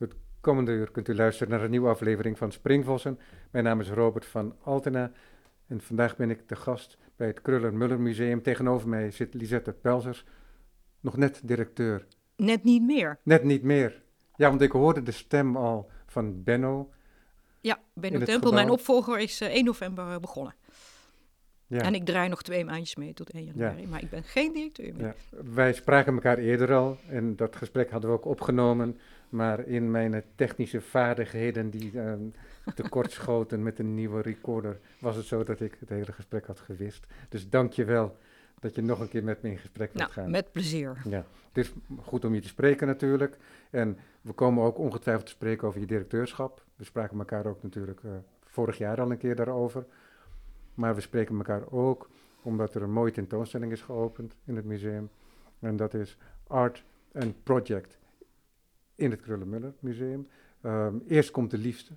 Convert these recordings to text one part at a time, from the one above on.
Het komende uur kunt u luisteren naar een nieuwe aflevering van Springvossen. Mijn naam is Robert van Altena en vandaag ben ik de gast bij het Kruller-Muller Museum. Tegenover mij zit Lisette Pelzers, nog net directeur. Net niet meer. Net niet meer. Ja, want ik hoorde de stem al van Benno. Ja, Benno Tempel, mijn opvolger, is eh, 1 november eh, begonnen. Ja. En ik draai nog twee maandjes mee tot 1 januari. Maar ik ben geen directeur meer. Ja, wij spraken elkaar eerder al en dat gesprek hadden we ook opgenomen. Maar in mijn technische vaardigheden die ehm, tekort schoten met een nieuwe recorder, was het zo dat ik het hele gesprek had gewist. Dus dank je wel dat je nog een keer met me in gesprek wilt Nou, gaan. met plezier. Ja, het is goed om je te spreken natuurlijk. En we komen ook ongetwijfeld te spreken over je directeurschap. We spraken elkaar ook natuurlijk eh, vorig jaar al een keer daarover. Maar we spreken elkaar ook omdat er een mooie tentoonstelling is geopend in het museum. En dat is Art and Project in het Krullenmuller Museum. Ehm, eerst komt de liefde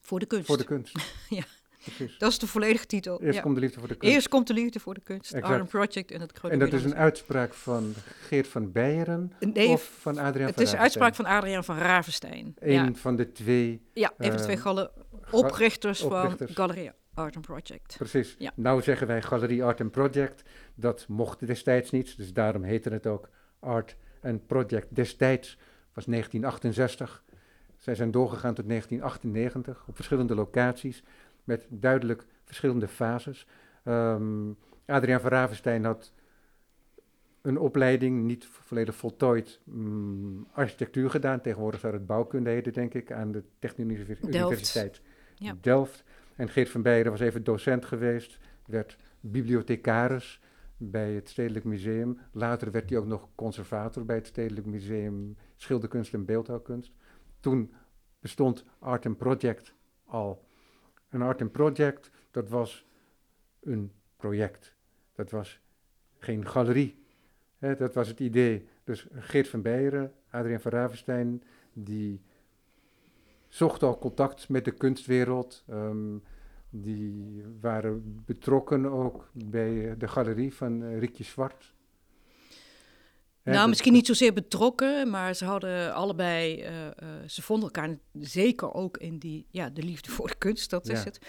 Voor de kunst. voor de kunst. Ja. Precies. Dat is de volledige titel. Eerst Ja. komt de liefde voor de kunst. Eerst komt de liefde voor de kunst. Exact. Project en het grote en dat is een uitspraak van Geert van Beieren Nee, of van Adriaan het van is een uitspraak van Adriaan van Ravenstein. Een Ja, van de twee ja een van de twee galle ga- oprichters, oprichters. van Galerie Art and Project. Precies. Ja. Nou zeggen wij Galerie Art and Project. Dat mocht destijds niet, dus daarom heette het ook Art and Project. Destijds was 1968. Zij zijn doorgegaan tot 1998 op verschillende locaties met duidelijk verschillende fases. Ehm, Adriaan van Ravenstein had een opleiding, niet volledig voltooid, mm, architectuur gedaan. Tegenwoordig zou het bouwkunde heten, denk ik, aan de Technische Delft. Universiteit Ja. Delft. En Geert van Beieren was even docent geweest, werd bibliothecaris bij het Stedelijk Museum. Later werd hij ook nog conservator bij het Stedelijk Museum Schilderkunst en Beeldhouwkunst. Toen bestond Art and Project al. Een Art and Project, dat was een project. Dat was geen galerie. Dat was het idee. Dus Geert van Beieren, Adriaan van Ravenstein, die zochten al contact met de kunstwereld. ehm, die waren betrokken ook bij eh, de galerie van eh, Riekje Zwart. Hè, Nou, misschien niet zozeer betrokken, maar ze hadden allebei, eh, eh, ze vonden elkaar zeker ook in die, ja, de liefde voor de kunst, dat is het.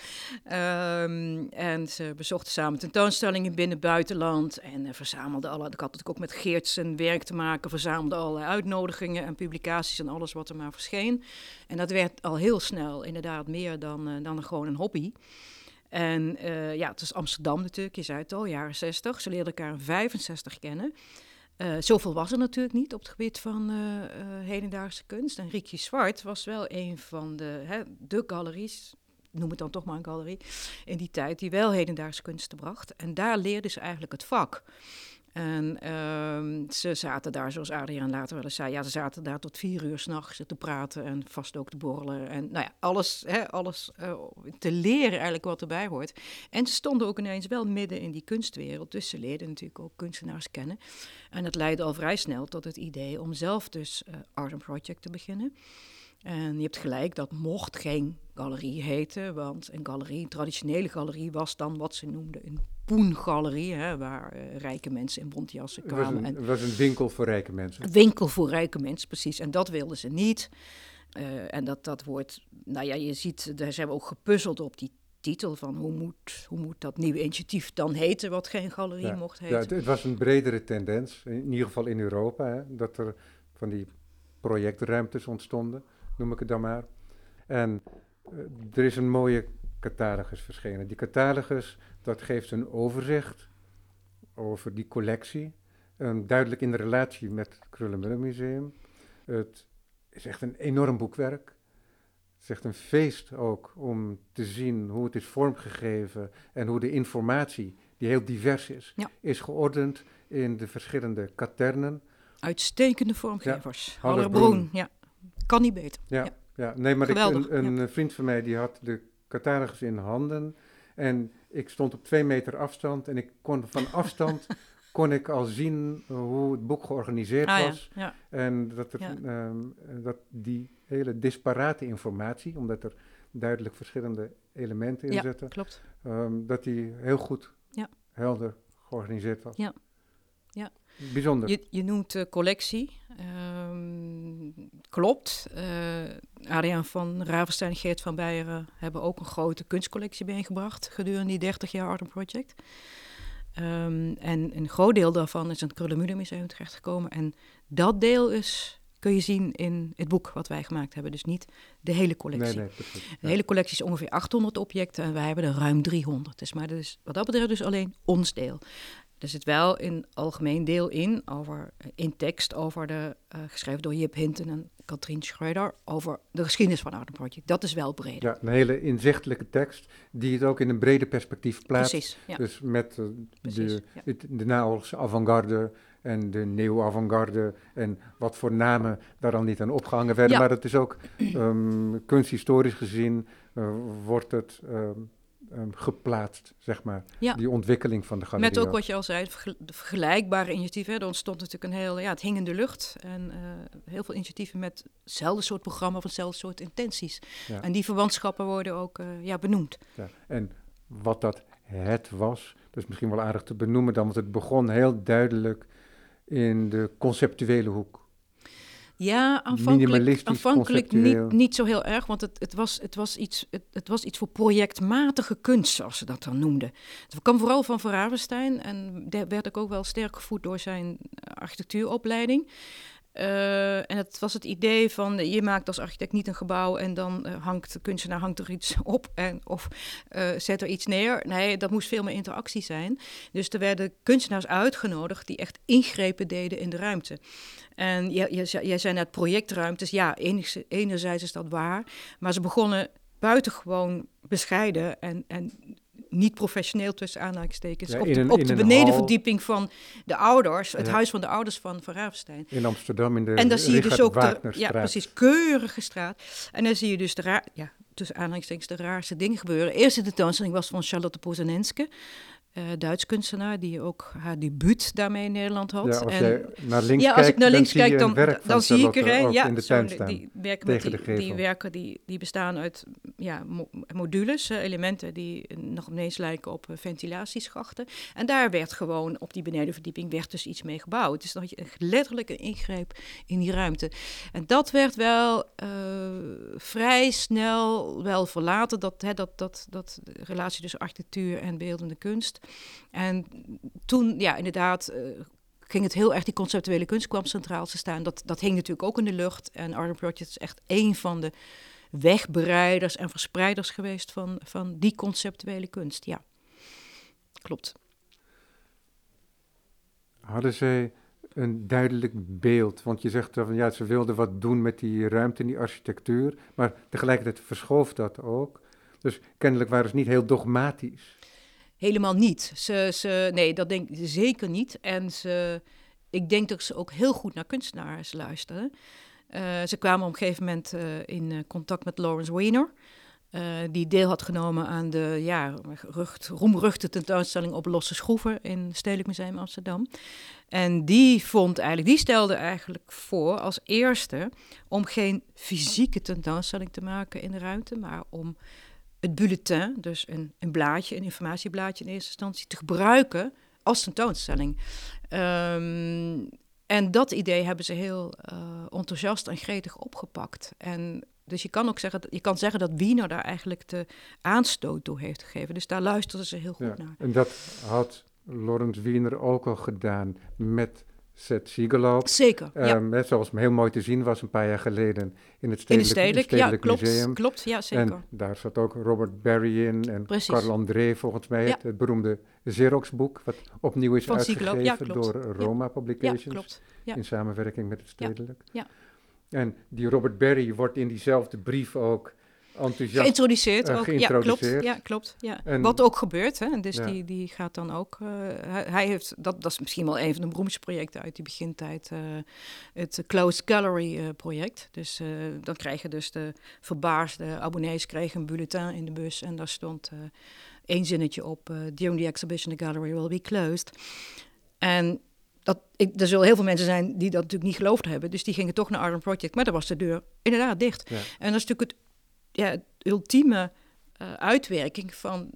Ehm, en ze bezochten samen tentoonstellingen binnen buitenland en eh, verzamelden alle, ik had natuurlijk ook met Geert zijn werk te maken, verzamelde allerlei uitnodigingen en publicaties en alles wat er maar verscheen. En dat werd al heel snel inderdaad meer dan, dan gewoon een hobby. En ja, het is Amsterdam natuurlijk, je zei het al, jaren 60. Ze leerden elkaar in 65 kennen. Eh, zoveel was er natuurlijk niet op het gebied van eh, eh, hedendaagse kunst. En Riekje Zwart was wel een van de, hè, de galeries, noem het dan toch maar een galerie, in die tijd die wel hedendaagse kunsten bracht. En daar leerden ze eigenlijk het vak. En ehm, ze zaten daar, zoals Adriaan later wel eens zei, ja, ze zaten daar tot vier uur s'nachts te praten en vast ook te borrelen. En nou ja, alles, hè, alles eh, te leren eigenlijk wat erbij hoort. En ze stonden ook ineens wel midden in die kunstwereld, dus ze leerden natuurlijk ook kunstenaars kennen. En dat leidde al vrij snel tot het idee om zelf dus eh, Art and Project te beginnen. En je hebt gelijk, dat mocht geen galerie heten, want een galerie, een traditionele galerie, was dan wat ze noemden een poengalerie, hè, waar eh, rijke mensen in bontjassen kwamen. het was een winkel voor rijke mensen. een winkel voor rijke mensen, precies. En dat wilden ze niet. Eh, en dat, dat wordt, nou ja, je ziet, daar zijn we ook gepuzzeld op die titel van hoe moet, hoe moet dat nieuwe initiatief dan heten, wat geen galerie Ja, mocht Ja, heten. het, het was een bredere tendens, in ieder geval in Europa, hè, dat er van die projectruimtes ontstonden, noem ik het dan maar. En eh, er is een mooie catalogus verschenen. Die catalogus, dat geeft een overzicht over die collectie, een duidelijk in relatie met het Krullenmuller Museum. Het is echt een enorm boekwerk. Het is echt een feest ook om te zien hoe het is vormgegeven en hoe de informatie, die heel divers is, Ja. is geordend in de verschillende katernen. Uitstekende vormgevers. Haller Hallerbroen, Broen. ja. Kan niet beter. Ja, Ja. ja. nee, maar ik, een vriend van mij die had de catalogus in handen en ik stond op twee meter afstand en ik kon van afstand kon ik al zien hoe het boek georganiseerd Ah, was. ja. En dat, er, Ja. ehm, dat die hele disparate informatie, omdat er duidelijk verschillende elementen in zitten, klopt. ehm, dat die heel goed, Ja. helder georganiseerd was. Ja. Ja. Bijzonder. Je, je noemt collectie. Ehm, klopt. Uh, Adriaan van Ravenstein en Geert van Beieren hebben ook een grote kunstcollectie bijeengebracht gedurende die 30 jaar Art Project. Um, en een groot deel daarvan is in het Krullenmude Museum terechtgekomen. En dat deel is, kun je zien in het boek wat wij gemaakt hebben. Dus niet de hele collectie. Nee, nee, de hele collectie is ongeveer 800 objecten en wij hebben er ruim 300. Dus maar dus, wat dat betreft dus alleen ons deel. Er zit wel een algemeen deel in, over, in tekst over de, uh, geschreven door Jip Hinton en Katrien Schreuder, over de geschiedenis van Art Project. Dat is wel breed. Ja, een hele inzichtelijke tekst die het ook in een brede perspectief plaatst. Precies, ja. Dus met uh, de, ja. de naoorlogse avant-garde en de neo-avant-garde en wat voor namen daar al niet aan opgehangen werden. Ja. Maar het is ook um, kunsthistorisch gezien uh, wordt het... Um, um, geplaatst, zeg maar. Ja. Die ontwikkeling van de galerie. Met ook wat je al zei, de vergelijkbare initiatieven. Er ontstond natuurlijk een heel, ja, het hing in de lucht. En uh, heel veel initiatieven met hetzelfde soort programma of hetzelfde soort intenties. Ja. En die verwantschappen worden ook uh, ja, benoemd. Ja. En wat dat het was, dat is misschien wel aardig te benoemen dan, want het begon heel duidelijk in de conceptuele hoek. Ja, aanvankelijk, aanvankelijk niet, niet zo heel erg, want het, het, was, het, was iets, het, het, was iets voor projectmatige kunst, zoals ze dat dan noemden. Het kwam vooral van Van Ravenstein en daar werd ik ook wel sterk gevoed door zijn architectuuropleiding. Uh, en het was het idee van je maakt als architect niet een gebouw en dan uh, hangt de kunstenaar hangt er iets op en, of uh, zet er iets neer. Nee, dat moest veel meer interactie zijn. Dus er werden kunstenaars uitgenodigd die echt ingrepen deden in de ruimte. En jij, jij zei net projectruimtes. Ja, enerzijds is dat waar. Maar ze begonnen buitengewoon bescheiden en, en niet professioneel tussen aanhalingstekens. op de, op de benedenverdieping van de ouders, het huis van de ouders van Van Ravenstein. In Amsterdam, in de En dan zie je dus ook de, ja, precies, keurige straat. En dan zie je dus de raar, ja, tussen aanhalingstekens de raarste dingen gebeuren. Eerste tentoonstelling was van Charlotte Pozanenske uh, Duits kunstenaar, die ook haar debuut daarmee in Nederland had. Ja, als, en, naar links ja, als ik naar links kijk, dan, dan, dan zie ik er een. Ja, de die, werken die, die, werken die, die bestaan uit ja, mo modules, uh, elementen die nog ineens lijken op uh, ventilatieschachten. En daar werd gewoon op die benedenverdieping werd dus iets mee gebouwd. Dus dan had je letterlijk een ingreep in die ruimte. En dat werd wel vrij snel wel verlaten, dat, hè, dat, dat, dat relatie tussen architectuur en beeldende kunst. En toen, ja, inderdaad, uh, ging het heel erg, die conceptuele kunst kwam centraal te staan. Dat, dat hing natuurlijk ook in de lucht. En Art Project is echt een van de wegbereiders en verspreiders geweest van, van die conceptuele kunst. Ja, klopt. Hadden zij een duidelijk beeld? Want je zegt van ja, ze wilden wat doen met die ruimte en die architectuur, maar tegelijkertijd verschoof dat ook. Dus kennelijk waren ze niet heel dogmatisch. Helemaal niet. Ze, ze, nee, dat denk ik zeker niet. En ze, ik denk dat ze ook heel goed naar kunstenaars luisteren. Uh, ze kwamen op een gegeven moment uh, in uh, contact met Lawrence Weiner. die deel had genomen aan de ja, rucht, roemruchte tentoonstelling op losse schroeven in het Stedelijk Museum Amsterdam. En die vond eigenlijk, die stelde eigenlijk voor als eerste om geen fysieke tentoonstelling te maken in de ruimte, maar om het bulletin, dus een, een blaadje, een informatieblaadje in eerste instantie, te gebruiken als tentoonstelling. Um, en dat idee hebben ze heel uh, enthousiast en gretig opgepakt. En dus je kan ook zeggen, je kan zeggen dat Wiener daar eigenlijk de aanstoot toe heeft gegeven. Dus daar luisterden ze heel goed ja, naar. En dat had Lorenz Wiener ook al gedaan met Zet Siegelop. Zeker, ja. Um, zoals heel mooi te zien was een paar jaar geleden in het Stedelijk, in stedelijk, stedelijk ja, Museum. Klopt, klopt, ja, zeker. En daar zat ook Robert Barry in en Precies. Carl André volgens mij, ja. het, beroemde Xerox-boek, wat opnieuw is Van uitgegeven ja, door Roma Publications. Ja, klopt. In samenwerking met het Stedelijk. Ja. En die Robert Barry wordt in diezelfde brief ook enthousiast geïntroduceerd. Uh, ook. geïntroduceerd. Ja, klopt. Ja, klopt ja. En, Wat ook gebeurt. Hè? Dus die, die gaat dan ook. Uh, hij, heeft, dat, dat is misschien wel een van de beroemdste projecten uit die begintijd. Uh, het Closed Gallery project. Dus dan krijgen dus de verbaasde abonnees kregen een bulletin in de bus. En daar stond één zinnetje op: During the exhibition, the gallery will be closed. En dat, ik, er zullen heel veel mensen zijn die dat natuurlijk niet geloofd hebben. Dus die gingen toch naar Arm Project. Maar daar was de deur inderdaad dicht. Ja. En dat is natuurlijk het ja, ultieme uh, uitwerking van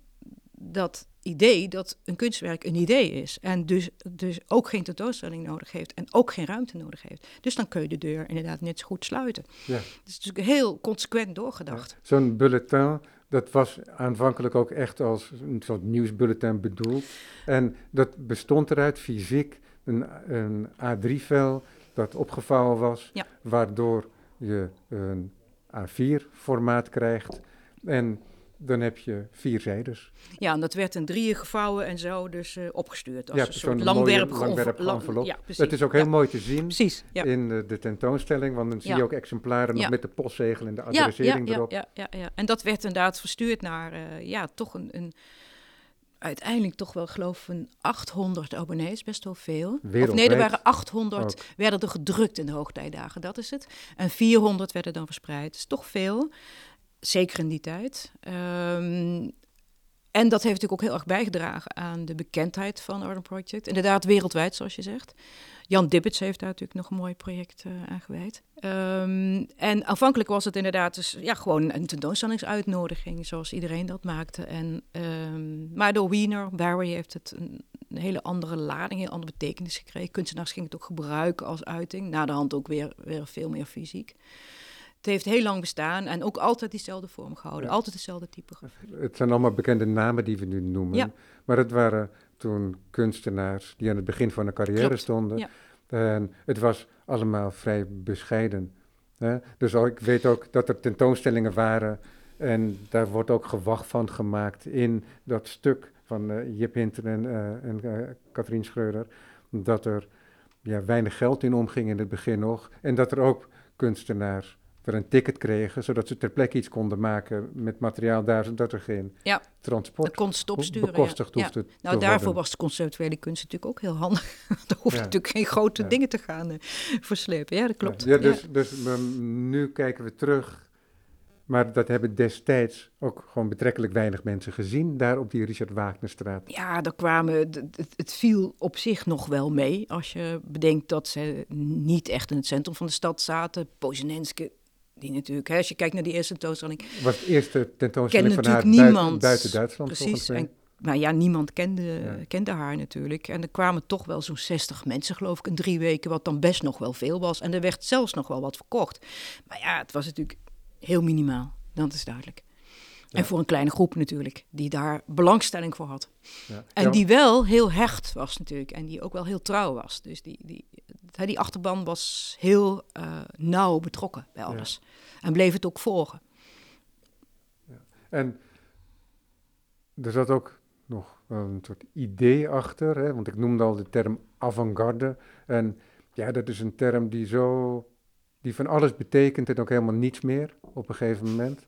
dat idee dat een kunstwerk een idee is. En dus, dus ook geen tentoonstelling nodig heeft en ook geen ruimte nodig heeft. Dus dan kun je de deur inderdaad net zo goed sluiten. Ja. Dus het is natuurlijk heel consequent doorgedacht. Zo'n bulletin, dat was aanvankelijk ook echt als een soort nieuwsbulletin bedoeld. En dat bestond eruit fysiek een, een A3-vel dat opgevouwen was, Ja. waardoor je een A4-formaat krijgt. En dan heb je vier zijdes. Ja, en dat werd in drieën gevouwen en zo dus eh, opgestuurd. Als Ja, een soort langwerp, langwerp lang- envelop. Ja. Dat is ook heel Ja, mooi te zien Precies, in de, de tentoonstelling, want dan zie je ook exemplaren nog met de postzegel en de adressering ja, erop. ja, ja, ja. En dat werd inderdaad verstuurd naar, eh, ja, toch een, een, uiteindelijk toch wel, geloof ik, een 800 abonnees, best wel veel. Of nee, er waren 800, ook. werden er gedrukt in de hoogtijdagen, dat is het. En 400 werden dan verspreid. Dat is toch veel, zeker in die tijd. Ehm, en dat heeft natuurlijk ook heel erg bijgedragen aan de bekendheid van Ardent Project. Inderdaad, wereldwijd, zoals je zegt. Jan Dibbets heeft daar natuurlijk nog een mooi project eh aan gewijd. Ehm, en aanvankelijk was het inderdaad dus, ja, gewoon een tentoonstellingsuitnodiging, zoals iedereen dat maakte. En, ehm, maar door Wiener, Barry heeft het een, hele andere lading, een heel andere betekenis gekregen. Kunstenaars gingen het ook gebruiken als uiting. Na de hand ook weer, weer veel meer fysiek. Het heeft heel lang bestaan en ook altijd diezelfde vorm gehouden. Ja. Altijd dezelfde type. Het zijn allemaal bekende namen die we nu noemen. Ja. Maar het waren toen kunstenaars die aan het begin van hun carrière Klopt, stonden. ja. En het was allemaal vrij bescheiden. Hè? Dus ik weet ook dat er tentoonstellingen waren. En daar wordt ook gewacht van gemaakt in dat stuk van eh, Jip Hinter en, eh en eh, Katrien Schreuder. Dat er ja, weinig geld in omging in het begin nog. En dat er ook kunstenaars er een ticket kregen, zodat ze ter plekke iets konden maken met materiaal daar, zodat er geen Ja. transport Dat kon ze het opsturen. ja. bekostigd Ja. Nou, daarvoor worden. was de conceptuele kunst natuurlijk ook heel handig. Daar hoef je Ja. natuurlijk geen grote dingen te gaan eh, verslepen. Ja, dat klopt. Ja, dus, dus nu kijken we terug. Maar dat hebben destijds ook gewoon betrekkelijk weinig mensen gezien, daar op die Richard Wagnerstraat. Ja, daar kwamen, het, het viel op zich nog wel mee. Als je bedenkt dat ze niet echt in het centrum van de stad zaten. Pozenenske, die natuurlijk, hè, als je kijkt naar die eerste tentoonstelling, was de eerste tentoonstelling van haar buiten, niemand. buiten Duitsland, Precies. En, maar ja, niemand kende, Ja. kende haar natuurlijk. En er kwamen toch wel zo'n 60 mensen, geloof ik, in drie weken, wat dan best nog wel veel was. En er werd zelfs nog wel wat verkocht. Maar ja, het was natuurlijk heel minimaal. Dat is duidelijk. Ja. En voor een kleine groep natuurlijk, die daar belangstelling voor had. Ja. En die wel heel hecht was natuurlijk. En die ook wel heel trouw was. Dus die, die, die achterban was heel eh, nauw betrokken bij alles. En bleef het ook volgen. En er zat ook nog een soort idee achter, hè? want ik noemde al de term avant-garde. En ja, dat is een term die zo, die van alles betekent en ook helemaal niets meer op een gegeven moment.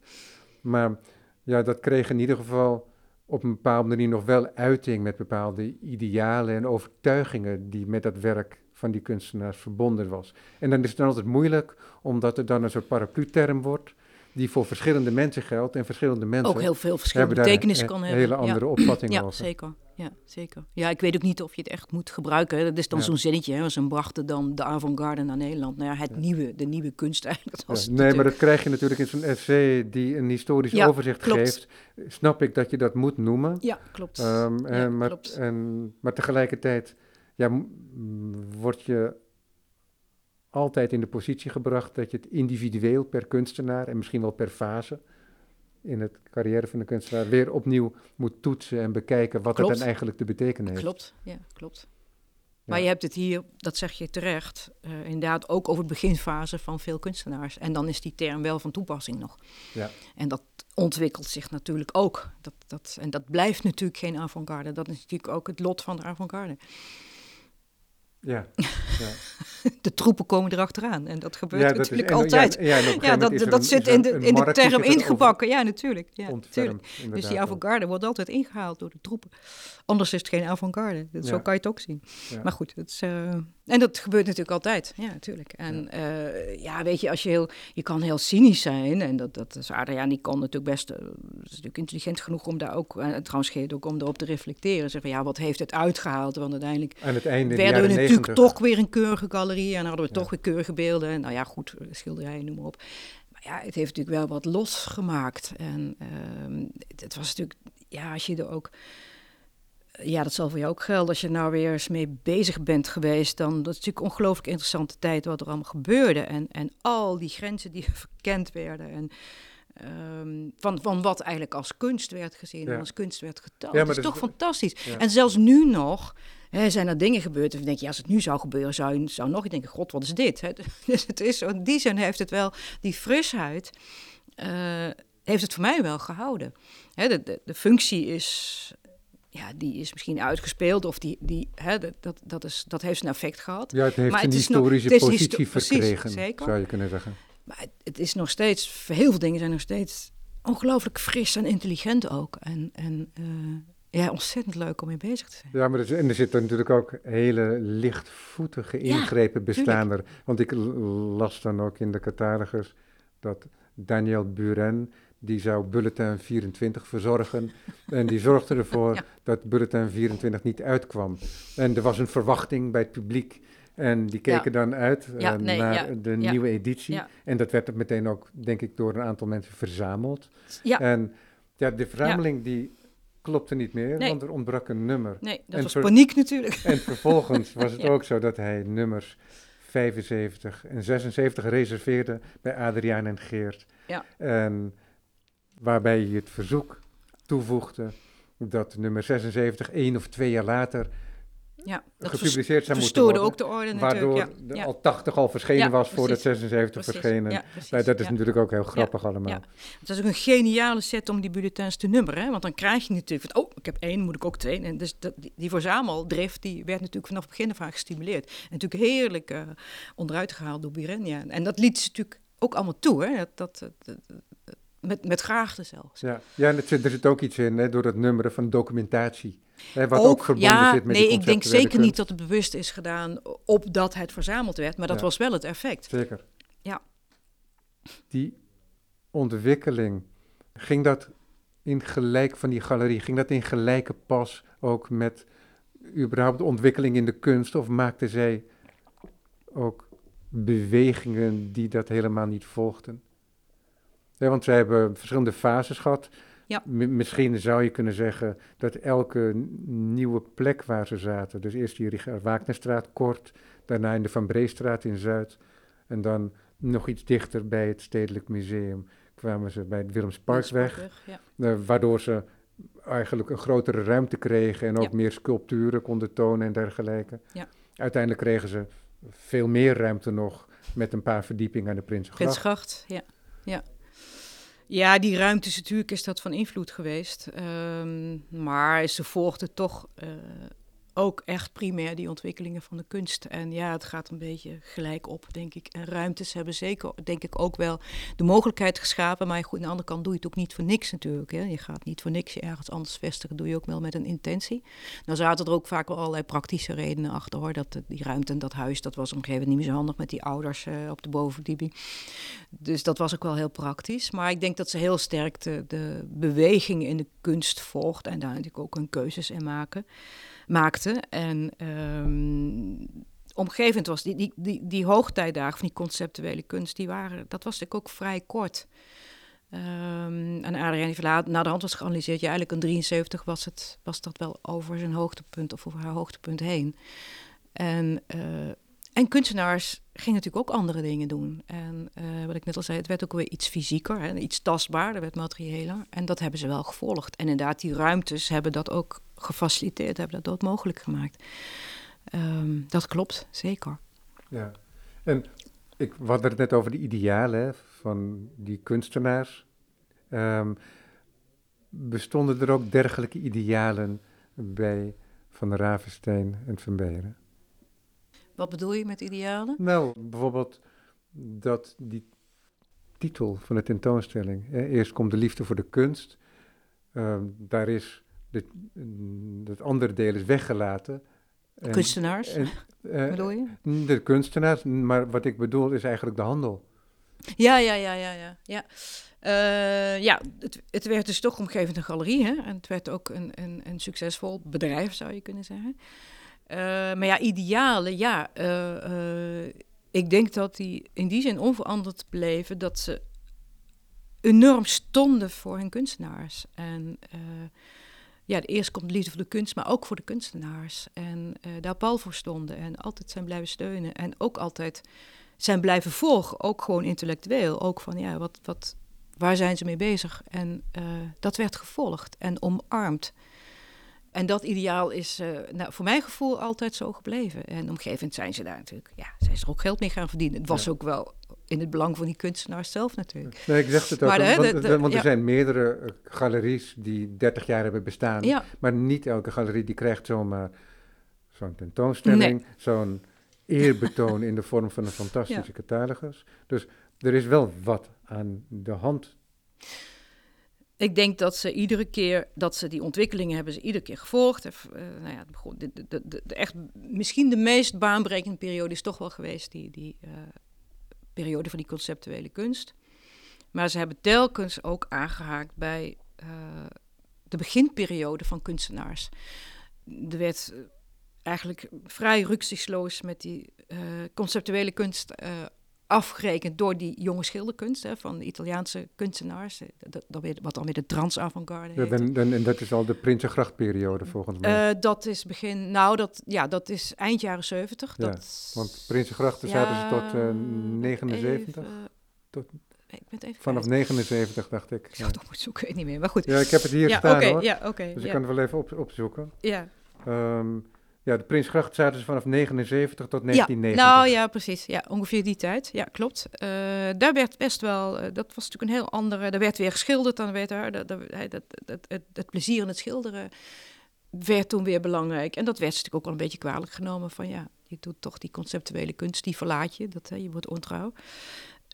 Maar ja, dat kreeg in ieder geval op een bepaalde manier nog wel uiting met bepaalde idealen en overtuigingen die met dat werk van die kunstenaars verbonden was. En dan is het dan altijd moeilijk, omdat het dan een soort paraplu-term wordt, die voor verschillende mensen geldt en verschillende mensen Ook heel veel verschillende betekenissen kan hebben. hele andere ja. opvatting Ja, over. zeker. Ja, zeker. Ja, ik weet ook niet of je het echt moet gebruiken. Dat is dan Ja. zo'n zinnetje. Hè. Ze brachten dan de avant-garde naar Nederland. Nou ja, het nieuwe, de nieuwe kunst eigenlijk. Nee, maar dat krijg je natuurlijk in zo'n essay die een historisch overzicht klopt. geeft. Snap ik dat je dat moet noemen. Ja, klopt. Ehm, Ja, en, maar, klopt. en, maar tegelijkertijd ja, word je altijd in de positie gebracht dat je het individueel per kunstenaar en misschien wel per fase in het carrière van de kunstenaar weer opnieuw moet toetsen en bekijken wat Klopt. het dan eigenlijk te betekenen heeft. Klopt, ja, klopt. Ja. Maar je hebt het hier, dat zeg je terecht, eh, inderdaad ook over de beginfase van veel kunstenaars. En dan is die term wel van toepassing nog. Ja. En dat ontwikkelt zich natuurlijk ook. Dat, dat, en dat blijft natuurlijk geen avant-garde. Dat is natuurlijk ook het lot van de avant-garde. Ja, ja. De troepen komen erachteraan. En dat gebeurt Ja, dat is- natuurlijk en- altijd. Ja, dat, dat een- zit in de, in de term ingebakken. Ja, natuurlijk. Ja, natuurlijk. Dus die avant-garde wordt altijd ingehaald door de troepen. Anders is het geen avant-garde. Zo kan je het ook zien. Maar goed, het is, eh, en dat gebeurt natuurlijk altijd. Ja, natuurlijk. En ja. ja, weet je, als je heel, je kan heel cynisch zijn. En dat, dat is Adriaan, die kan natuurlijk best, eh, is natuurlijk intelligent genoeg om daar ook, eh, trouwens Geert ook, om erop te reflecteren. Zeggen, ja, wat heeft het uitgehaald? Want uiteindelijk Aan het einde in de werden we natuurlijk 90. toch weer een keurige galerie. En hadden we Ja. toch weer keurige beelden. En nou ja, goed, schilderijen, noem maar op. Maar ja, het heeft natuurlijk wel wat losgemaakt. En ehm, het, het was natuurlijk, ja, als je er ook ja, dat zal voor jou ook gelden. Als je nou weer eens mee bezig bent geweest, dan dat is natuurlijk een ongelooflijk interessante tijd wat er allemaal gebeurde. En, en al die grenzen die verkend werden. En ehm, van, van wat eigenlijk als kunst werd gezien en als kunst werd getoond. Ja, dat is toch fantastisch. En zelfs nu nog hè, zijn er dingen gebeurd. En denk je, als het nu zou gebeuren, zou je zou nog denken: God, wat is dit? Hè? Dus het is zo, in die zin heeft het wel die frisheid. Uh, heeft het voor mij wel gehouden. Hè, de, de, de, functie is, ja, die is misschien uitgespeeld of die, die, hè, dat, dat, is, dat heeft een effect gehad. Ja, het heeft maar een het historische nog, positie verkregen, precies, zou je kunnen zeggen. Maar het, het, is nog steeds, heel veel dingen zijn nog steeds ongelooflijk fris en intelligent ook. En, en uh, ja, ontzettend leuk om mee bezig te zijn. Ja, maar er, en er zitten natuurlijk ook hele lichtvoetige ingrepen ja, bestaan er. Want ik las dan ook in de catalogus dat Daniel Buren die zou Bulletin 24 verzorgen. en die zorgde ervoor dat Bulletin 24 niet uitkwam. En er was een verwachting bij het publiek. En die keken dan uit uh, naar de nieuwe editie. En dat werd meteen ook, denk ik, door een aantal mensen verzameld. En ja, de verzameling die klopte niet meer, want er ontbrak een nummer. Nee, dat was paniek natuurlijk. En vervolgens was het ook zo dat hij nummers 75 en 76 reserveerde bij Adriaan en Geert. Ja. En waarbij je het verzoek toevoegde dat nummer 76 één of twee jaar later ja, dat gepubliceerd zou moeten worden. ook de orde Waardoor ja. al 80 al verschenen was voordat 76 verschenen. Precies, dat is natuurlijk ook heel grappig allemaal. Het is ook een geniale set om die bulletins te nummeren. Hè? Want dan krijg je natuurlijk van, oh, ik heb één, moet ik ook twee. En dus dat, die, die verzameldrift, die werd natuurlijk vanaf het begin af aan gestimuleerd. En natuurlijk heerlijk uh, onderuit gehaald door Biren. En dat liet ze natuurlijk ook allemaal toe. Hè? Dat, dat, dat, met, met graagte zelfs. Ja, ja en er zit ook iets in, hè, door het nummeren van documentatie. Hè, wat ook, verbonden zit met Nee, ik denk zeker niet dat het bewust is gedaan opdat het verzameld werd, maar dat was wel het effect. Zeker. Ja. Die ontwikkeling, ging dat in gelijk van die galerie, ging dat in gelijke pas ook met überhaupt de ontwikkeling in de kunst? Of maakte zij ook bewegingen die dat helemaal niet volgden? Ja, want zij hebben verschillende fases gehad. Ja. misschien zou je kunnen zeggen dat elke nieuwe plek waar ze zaten, dus eerst die Wagnerstraat kort, daarna in de Van Breestraat in Zuid en dan nog iets dichter bij het Stedelijk Museum kwamen ze bij het Willemsparkweg, ja. uh, waardoor ze eigenlijk een grotere ruimte kregen en ook meer sculpturen konden tonen en dergelijke. Ja. Uiteindelijk kregen ze veel meer ruimte nog met een paar verdiepingen aan de Prinsengracht. Prinsgracht, ja. ja. Ja, die ruimte natuurlijk is dat van invloed geweest. Um, maar ze volgde toch uh, ook echt primair die ontwikkelingen van de kunst. En ja, het gaat een beetje gelijk op, denk ik. En ruimtes hebben zeker, denk ik, ook wel de mogelijkheid geschapen. Maar goed, aan de andere kant doe je het ook niet voor niks natuurlijk. Hè. Je gaat niet voor niks je ergens anders vestigen. doe je ook wel met een intentie. Nou zaten er ook vaak wel allerlei praktische redenen achter hoor. Dat die ruimte en dat huis, dat was op een gegeven moment niet meer zo handig met die ouders uh, op de bovenverdieping. Dus dat was ook wel heel praktisch. Maar ik denk dat ze heel sterk de, de beweging in de kunst volgt. En daar natuurlijk ook hun keuzes in maken maakte. En um, omgevend was die, die, die, die hoogtijdagen van die conceptuele kunst, die waren, dat was natuurlijk ook vrij kort. Um, en Adriaan Verlaat, na de hand was geanalyseerd, ja, eigenlijk in 73 was, het, was dat wel over zijn hoogtepunt of over haar hoogtepunt heen. En, uh, en kunstenaars gingen natuurlijk ook andere dingen doen. En uh, wat ik net al zei, het werd ook weer iets fysieker, hè, iets tastbaarder, werd materiëler. En dat hebben ze wel gevolgd. En inderdaad, die ruimtes hebben dat ook gefaciliteerd hebben, dat dat mogelijk gemaakt. Um, dat klopt, zeker. Ja, en ik had het net over de idealen van die kunstenaars. Um, bestonden er ook dergelijke idealen bij Van Ravenstein en Van Beren? Wat bedoel je met idealen? Nou, bijvoorbeeld dat die titel van de tentoonstelling. Hè, eerst komt de liefde voor de kunst. Um, daar is het andere deel is weggelaten. En, kunstenaars, en, uh, bedoel je? De kunstenaars, maar wat ik bedoel is eigenlijk de handel. Ja, ja, ja, ja, ja. Ja, uh, ja het, het, werd dus toch omgevend een galerie. Hè? En het werd ook een, een, een succesvol bedrijf, zou je kunnen zeggen. Uh, maar ja, idealen, ja. ik denk dat die in die zin onveranderd bleven. Dat ze enorm stonden voor hun kunstenaars. En ja, eerst komt de liefde voor de kunst, maar ook voor de kunstenaars. En daar pal voor stonden en altijd zijn blijven steunen. En ook altijd zijn blijven volgen, ook gewoon intellectueel. Ook van, ja, wat, wat, waar zijn ze mee bezig? En dat werd gevolgd en omarmd. En dat ideaal is uh, nou, voor mijn gevoel altijd zo gebleven. En omgevend zijn ze daar natuurlijk, ja, zijn ze er ook geld mee gaan verdienen. Het was ja. ook wel in het belang van die kunstenaars zelf natuurlijk. Nee, ik zeg het ook, maar, want, de, de, want, er ja. zijn meerdere galeries die 30 jaar hebben bestaan. Ja. Maar niet elke galerie die krijgt zomaar zo'n tentoonstelling, nee. zo'n eerbetoon in de vorm van een fantastische catalogus. Dus er is wel wat aan de hand. Ik denk dat ze iedere keer, dat ze die ontwikkelingen hebben ze iedere keer gevolgd. Uh, nou ja, de, de, de, de, echt, misschien de meest baanbrekende periode is toch wel geweest die, die uh, periode van die conceptuele kunst. Maar ze hebben telkens ook aangehaakt bij uh, de beginperiode van kunstenaars. Er werd eigenlijk vrij rücksichtsloos met die conceptuele kunst afgerekend door die jonge schilderkunst hè, van de Italiaanse kunstenaars. Dat, dat weer, wat dan weer de trans-avant-garde ja, dan, dan, En dat is al de Prinsengrachtperiode volgens mij? Uh, dat is begin, nou dat, ja, dat is eind jaren 70. Ja, dat, want Prinsengrachten ja, zaten ze tot uh, 79? Even, tot, ik ben even vanaf kwijt. 79 dacht ik. Ik zou het nog moeten zoeken, ik weet niet meer. Maar goed. Ja, ik heb het hier staan okay, hoor. Okay, dus ik kan het wel even op, opzoeken. Ja. Um, ja, de Prinsgracht zaten ze vanaf 79 tot Ja, 1990. nou ja, precies. Ja, ongeveer die tijd. Ja, klopt. Uh, daar werd best wel, uh, dat was natuurlijk een heel andere, daar werd weer geschilderd, dan werd daar, dat, dat, dat, het, het plezier in het schilderen werd toen weer belangrijk. En dat werd natuurlijk ook wel een beetje kwalijk genomen van ja, je doet toch die conceptuele kunst, die verlaat je, dat, hè, je wordt ontrouw.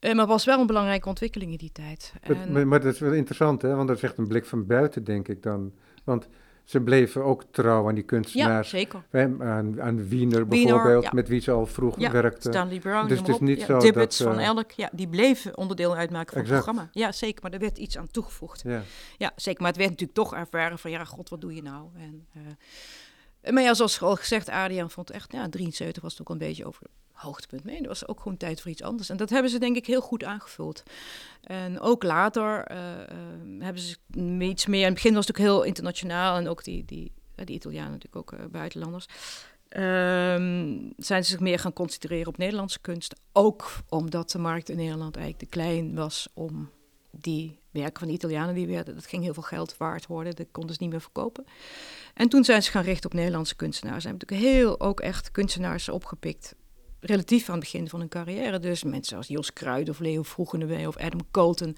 Uh, maar was wel een belangrijke ontwikkeling in die tijd. En... Maar, maar, dat is wel interessant, hè? want dat is echt een blik van buiten, denk ik dan. Want ze bleven ook trouw aan die kunstenaars. Ja, zeker. Aan, aan Wiener bijvoorbeeld, Wiener, ja. met wie ze al vroeg ja, werkten. Stanley Brown, dus het is niet zo dat... van uh, Elk, ja, die bleven onderdeel uitmaken van exact. het programma. Ja, zeker, maar er werd iets aan toegevoegd. Ja. ja, zeker. Maar het werd natuurlijk toch ervaren van, ja, god, wat doe je nou? En, uh, maar ja, zoals al gezegd, Adriaan vond echt, ja, 73 was het ook een beetje over hoogtepunt mee. Er was ook gewoon tijd voor iets anders. En dat hebben ze denk ik heel goed aangevuld. En ook later uh, uh, hebben ze iets meer... In het begin was het natuurlijk heel internationaal en ook die... die die Italianen natuurlijk ook uh, buitenlanders, um, zijn ze zich meer gaan concentreren op Nederlandse kunst. Ook omdat de markt in Nederland eigenlijk te klein was om die werken van de Italianen, die werden, dat ging heel veel geld waard worden, dat konden ze niet meer verkopen. En toen zijn ze gaan richten op Nederlandse kunstenaars. Ze hebben natuurlijk heel ook echt kunstenaars opgepikt, relatief aan het begin van hun carrière. Dus mensen als Jos Kruid of Leo Vroegenewee of Adam Colton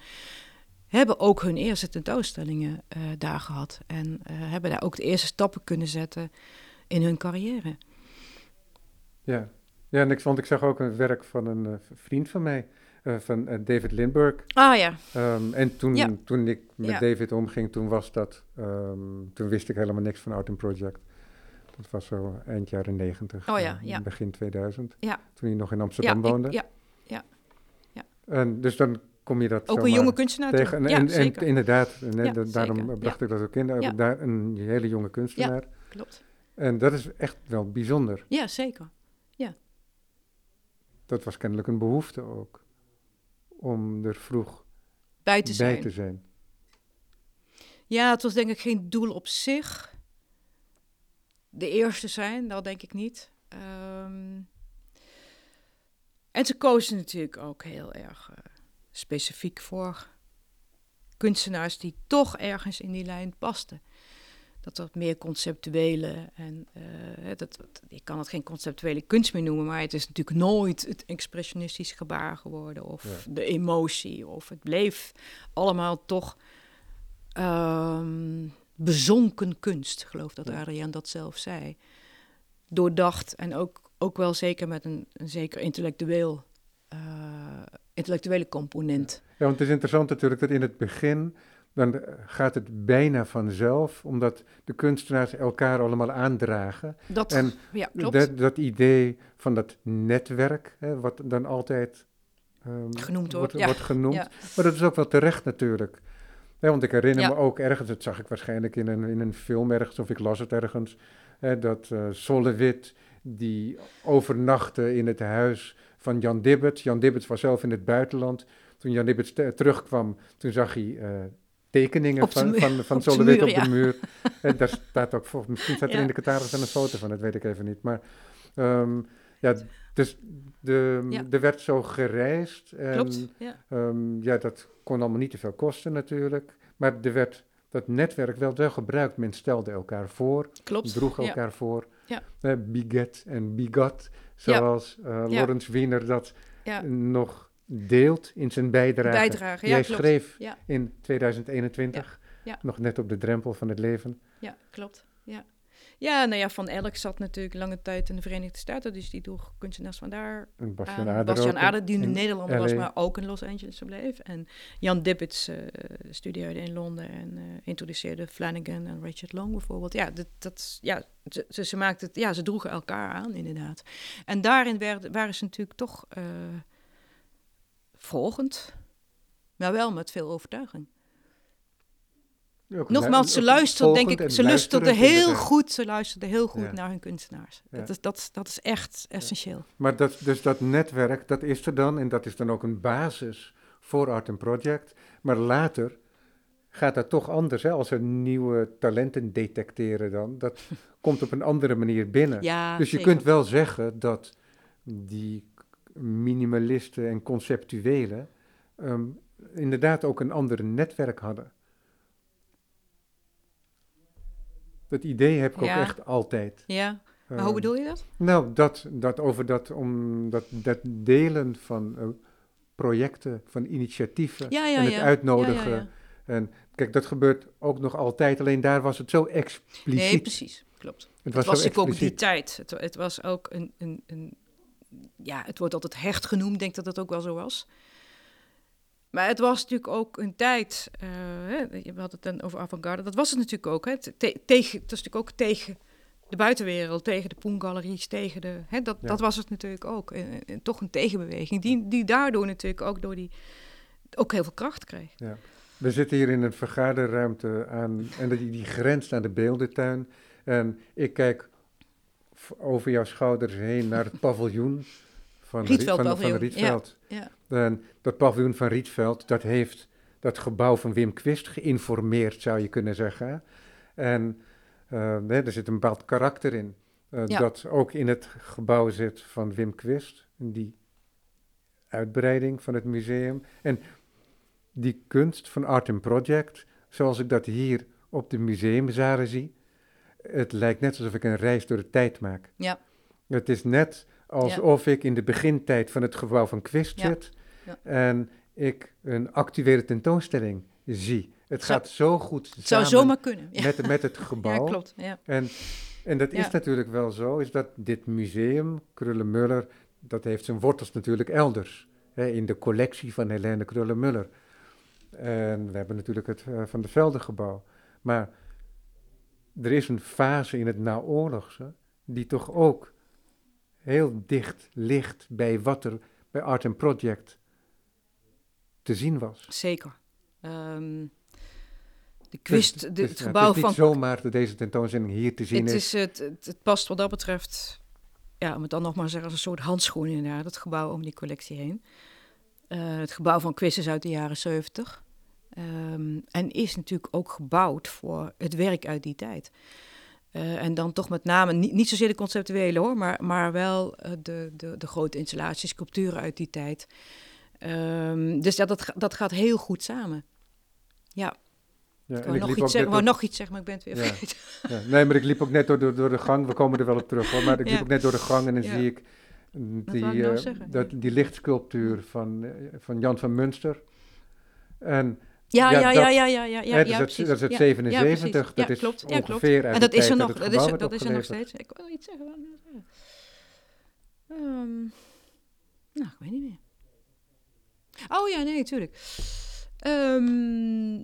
hebben ook hun eerste tentoonstellingen uh, daar gehad. En uh, hebben daar ook de eerste stappen kunnen zetten in hun carrière. Ja, ja en ik, want ik zag ook een werk van een uh, vriend van mij, van David Lindbergh. Ah ja. Um, en toen, ja. toen ik met ja. David omging, toen was dat, um, toen wist ik helemaal niks van Art and Project. Dat was zo eind jaren negentig, oh, ja, ja. begin 2000. Ja. Toen hij nog in Amsterdam woonde. Ja, ja, ja. En dus dan kom je dat ook een jonge kunstenaar tegen. En, ja, en, inderdaad, en, ja, daarom zeker. bracht ik dat ook in. Daar een hele jonge kunstenaar. Ja, klopt. En dat is echt wel bijzonder. Ja, zeker. Ja. Dat was kennelijk een behoefte ook. Om er vroeg bij te zijn. Te zijn. Ja, het was denk ik geen doel op zich. De eerste zijn, dat denk ik niet. Um, en ze kozen natuurlijk ook heel erg uh, specifiek voor kunstenaars die toch ergens in die lijn pasten. Dat dat meer conceptuele en uh, dat, dat, je kan het geen conceptuele kunst meer noemen, maar het is natuurlijk nooit het expressionistische gebaar geworden of ja. de emotie of het bleef allemaal toch um, bezonken kunst. Geloof dat Adriaan dat zelf zei. Doordacht en ook, ook wel zeker met een, een zeker intellectueel, uh, intellectuele component. Ja, want het is interessant natuurlijk dat in het begin, dan gaat het bijna vanzelf, omdat de kunstenaars elkaar allemaal aandragen. Dat, en ja, klopt. Dat, dat idee van dat netwerk, hè, wat dan altijd um, genoemd wordt, wordt, ja. wordt genoemd. Ja. Maar dat is ook wel terecht natuurlijk. Want ik herinner Ja. me ook ergens, dat zag ik waarschijnlijk in een, in een film ergens, of ik las het ergens, hè, dat uh, Sollewit, die overnachtte in het huis van Jan Dibbets. Jan Dibbets was zelf in het buitenland. Toen Jan Dibbets te- terugkwam, toen zag hij uh, tekeningen van, muur, van, van op de Solowit muur, op ja. de muur. En daar staat ook, misschien staat er Ja. in de catalogus een foto van, dat weet ik even niet. Maar ehm, ja, dus de, Ja. er werd zo gereisd. En, Klopt, ja. ehm, ja, dat kon allemaal niet te veel kosten natuurlijk. Maar er werd dat netwerk wel, wel gebruikt. Men stelde elkaar voor, Klopt. droeg ja. elkaar voor. Ja. Eh, biget en bigot, zoals eh Ja. Lawrence Wiener dat nog deelt in zijn bijdrage. Bijdrage, hij klopt. schreef Ja. in 2021, Ja. Ja. nog net op de drempel van het leven. Ja, klopt. Ja. Ja, nou ja, Van Elk zat natuurlijk lange tijd in de Verenigde Staten, dus die droeg kunstenaars van daar En Bastiaan aan. Ader Bastiaan ook, Ader, die in een Nederlander was, maar ook in Los Angeles bleef. En Jan Dibbits eh, studeerde in Londen en eh, introduceerde Flanagan en Richard Long bijvoorbeeld. Ja, dat, dat, ja ze, ze, ze maakten het, ja, ze droegen elkaar aan inderdaad. En daarin werd, waren ze natuurlijk toch eh, volgend, maar wel met veel overtuiging. Nogmaals, ze ook luisterden, denk ik, en ze luisterend heel goed, ze heel goed Ja. naar hun kunstenaars. Ja. Dat, is, dat, dat is echt essentieel. Maar dat, dus dat netwerk, dat is er dan en dat is dan ook een basis voor Art and Project. Maar later gaat dat toch anders, hè? als er nieuwe talenten detecteren dan. Dat komt op een andere manier binnen. Ja, dus je zeker. kunt wel zeggen dat die minimalisten en conceptuelen ehm, inderdaad ook een ander netwerk hadden. Dat idee heb ik Ja. ook echt altijd. Ja, maar hoe Ehm, bedoel je dat? nou, dat, dat over dat, om dat, dat delen van eh, projecten, van initiatieven Ja, ja, en het uitnodigen. En kijk, dat gebeurt ook nog altijd, alleen daar was het zo expliciet. Nee, precies. Klopt. het Het was, was, ook die tijd. Het, het was ook een, een, een... Ja, het wordt altijd hecht genoemd. Denk dat dat ook wel zo was. Maar het was natuurlijk ook een tijd... eh, hè, we hadden het dan over avant-garde. Dat was het natuurlijk ook. Hè, te- tegen, het was natuurlijk ook tegen de buitenwereld. Tegen de poengaleries. Tegen de... Hè, dat, Ja. dat was het natuurlijk ook. Eh, eh, toch een tegenbeweging. Die, die daardoor natuurlijk ook door die... Ook heel veel kracht kreeg. We zitten hier in een vergaderruimte aan, en die, die grenst aan de beeldentuin. En ik kijk over jouw schouders heen naar het paviljoen van, Rie- Rietveld van, van Rietveld. Ja. En dat paviljoen van Rietveld, dat heeft dat gebouw van Wim Quist geïnformeerd, zou je kunnen zeggen. En eh, er zit een bepaald karakter in, eh, Ja. dat ook in het gebouw zit van Wim Quist. Die uitbreiding van het museum. En die kunst van Art and Project, zoals ik dat hier op de museumzalen zie, het lijkt net alsof ik een reis door de tijd maak. Ja. Het is net alsof ik in de begintijd van het gebouw van Quist Ja. zit Ja. en ik een actuele tentoonstelling zie. Het Zou- gaat zo goed Het zou samen zomaar kunnen. Ja, met, met het ja gebouw. klopt. Ja. En, en dat is Ja. natuurlijk wel zo, is dat dit museum, Krullenmuller, dat heeft zijn wortels natuurlijk elders. Hè, in de collectie van Helene Krullenmuller. En we hebben natuurlijk het eh, Van de Veldengebouw. Maar er is een fase in het naoorlogse die toch ook heel dicht ligt bij wat er bij Art and Project te zien was. Zeker. Ehm, de Dus kwist, de, het gebouw het is van... zomaar deze tentoonstelling hier te zien Het, is. is, het, het, het past wat dat betreft, ja, om het dan nog maar te zeggen, als een soort handschoen inderdaad, het gebouw om die collectie heen. Eh, het gebouw van Quiz is uit de jaren 70. Ehm, en is natuurlijk ook gebouwd voor het werk uit die tijd. Eh, en dan toch met name, niet, niet zozeer de conceptuele hoor, maar, maar wel eh, de, de, de grote installaties, sculpturen uit die tijd. Ehm, dus ja, dat, dat gaat heel goed samen. Ja, Ja, ik wou nog, iets zeggen, door- nog iets zeggen, maar ik ben het weer Ja. vergeten. Ja, nee, maar ik liep ook net door de, door de gang. We komen er wel op terug hoor. Maar ik liep ook net door de gang en dan zie ik mm, die, nou eh, dat, die lichtsculptuur van, eh, van Jan van Munster. En Ja, Ja, ja, dat- ja, ja, ja, ja, hè, dus ja, dat, is het Ja, 77. ja, precies. dat is klopt. Ongeveer En dat is er nog, dat is, er- dat is er nog steeds. Ik wil iets zeggen. Ehm, nou, ik weet niet meer. Oh ja, nee, natuurlijk. Ehm,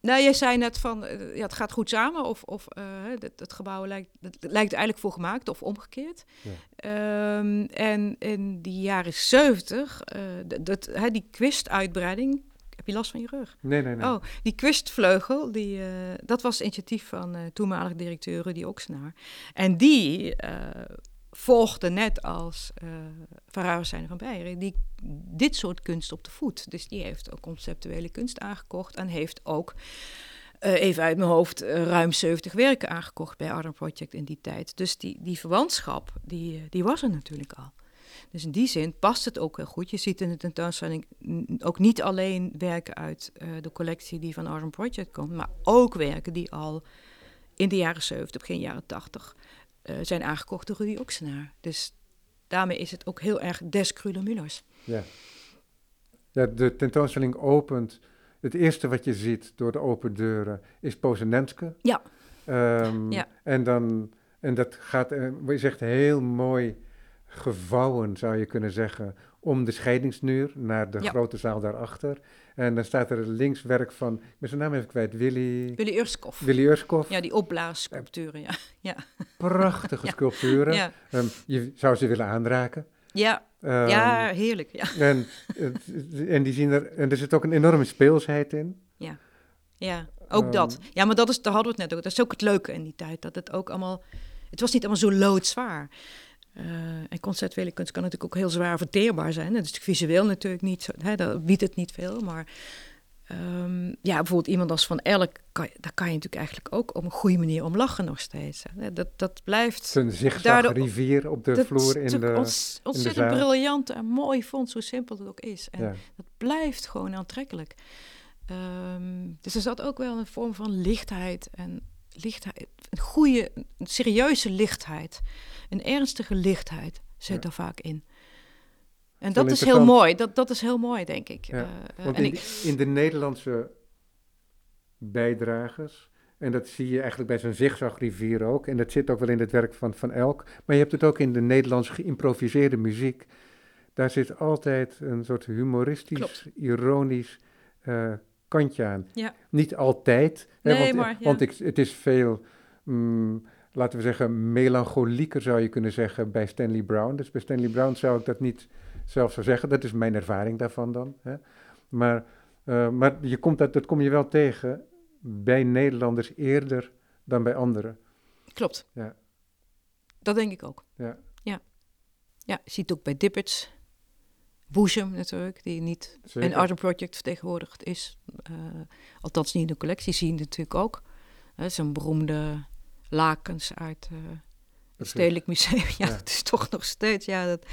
nou, jij zei net van, eh, ja, het gaat goed samen, of, of eh, het, het gebouw lijkt, het lijkt eigenlijk voor gemaakt, of omgekeerd. Ja. Ehm, en in die jaren 70, eh, dat, hè, die Quist-uitbreiding, heb je last van je rug? Nee, nee, nee. Oh, die Quistvleugel, die, eh, dat was het initiatief van toenmalige directeur Rudy Oxenaar. En die, volgde net als uh, Van zijn van Beieren, die dit soort kunst op de voet. Dus die heeft ook conceptuele kunst aangekocht en heeft ook, uh, even uit mijn hoofd, uh, ruim 70 werken aangekocht bij Art Project in die tijd. Dus die, die verwantschap, die, die was er natuurlijk al. Dus in die zin past het ook heel goed. Je ziet in de tentoonstelling ook niet alleen werken uit de collectie die van Art Project komt, maar ook werken die al in de jaren 70, begin jaren 80 uh, zijn aangekocht door Rudy Oxenaar. Dus daarmee is het ook heel erg des Mullers. Ja. ja, de tentoonstelling opent. Het eerste wat je ziet door de open deuren is Pozenenske. Ja. Um, ja. En, dan, en dat gaat, uh, is echt heel mooi gevouwen, zou je kunnen zeggen, om de scheidingsmuur naar de grote zaal daarachter. En dan staat er links werk van, ik ben zijn naam even kwijt, Willy... Willy Urskoff. Willy Urskoff. Ja, die opblaassculpturen, ja. ja. Prachtige sculpturen. Ja. Um, je zou ze willen aanraken. Ja, um, ja heerlijk. Ja. En, en, die zien er, en er zit ook een enorme speelsheid in. Ja, ja ook um, dat. Ja, maar dat is, daar hadden we het net ook. Dat is ook het leuke in die tijd, dat het ook allemaal... Het was niet allemaal zo loodzwaar. Uh, en conceptuele kunst kan natuurlijk ook heel zwaar verteerbaar zijn. Dat is visueel natuurlijk niet, zo, hè, dat biedt het niet veel. Maar um, ja, bijvoorbeeld iemand als Van Elk, kan, daar kan je natuurlijk eigenlijk ook op een goede manier om lachen nog steeds. Hè. Dat, dat blijft... Een zigzag rivier op de vloer in de ont, Ontzettend briljant en mooi vond, zo simpel het ook is. En ja. dat blijft gewoon aantrekkelijk. Um, dus er zat ook wel een vorm van lichtheid en lichtheid, een goede, een serieuze lichtheid, een ernstige lichtheid zit ja. er vaak in. En dat is heel mooi, dat, dat is heel mooi, denk ik. Ja, uh, want in, ik, in, de Nederlandse bijdragers, en dat zie je eigenlijk bij zo'n zigzagrivier ook, en dat zit ook wel in het werk van Van Elk, maar je hebt het ook in de Nederlands geïmproviseerde muziek. Daar zit altijd een soort humoristisch, Klopt. ironisch uh, kantje aan. Ja. Niet altijd, nee, hè, want, maar, ja. want ik, het is veel, mm, laten we zeggen, melancholieker zou je kunnen zeggen bij Stanley Brown. Dus bij Stanley Brown zou ik dat niet zelf zo zeggen. Dat is mijn ervaring daarvan dan. Hè. Maar, uh, maar je komt dat, dat kom je wel tegen bij Nederlanders eerder dan bij anderen. Klopt. Ja. Dat denk ik ook. Ja. Ja, ja je ziet het ook bij Dippets. Boezem natuurlijk, die niet Zeker. in Art Project vertegenwoordigd is. Uh, althans niet in de collectie, zien natuurlijk ook. Uh, Zo'n beroemde lakens uit uh, het Stedelijk Museum. Ja, ja, het is toch nog steeds... Ja, dat,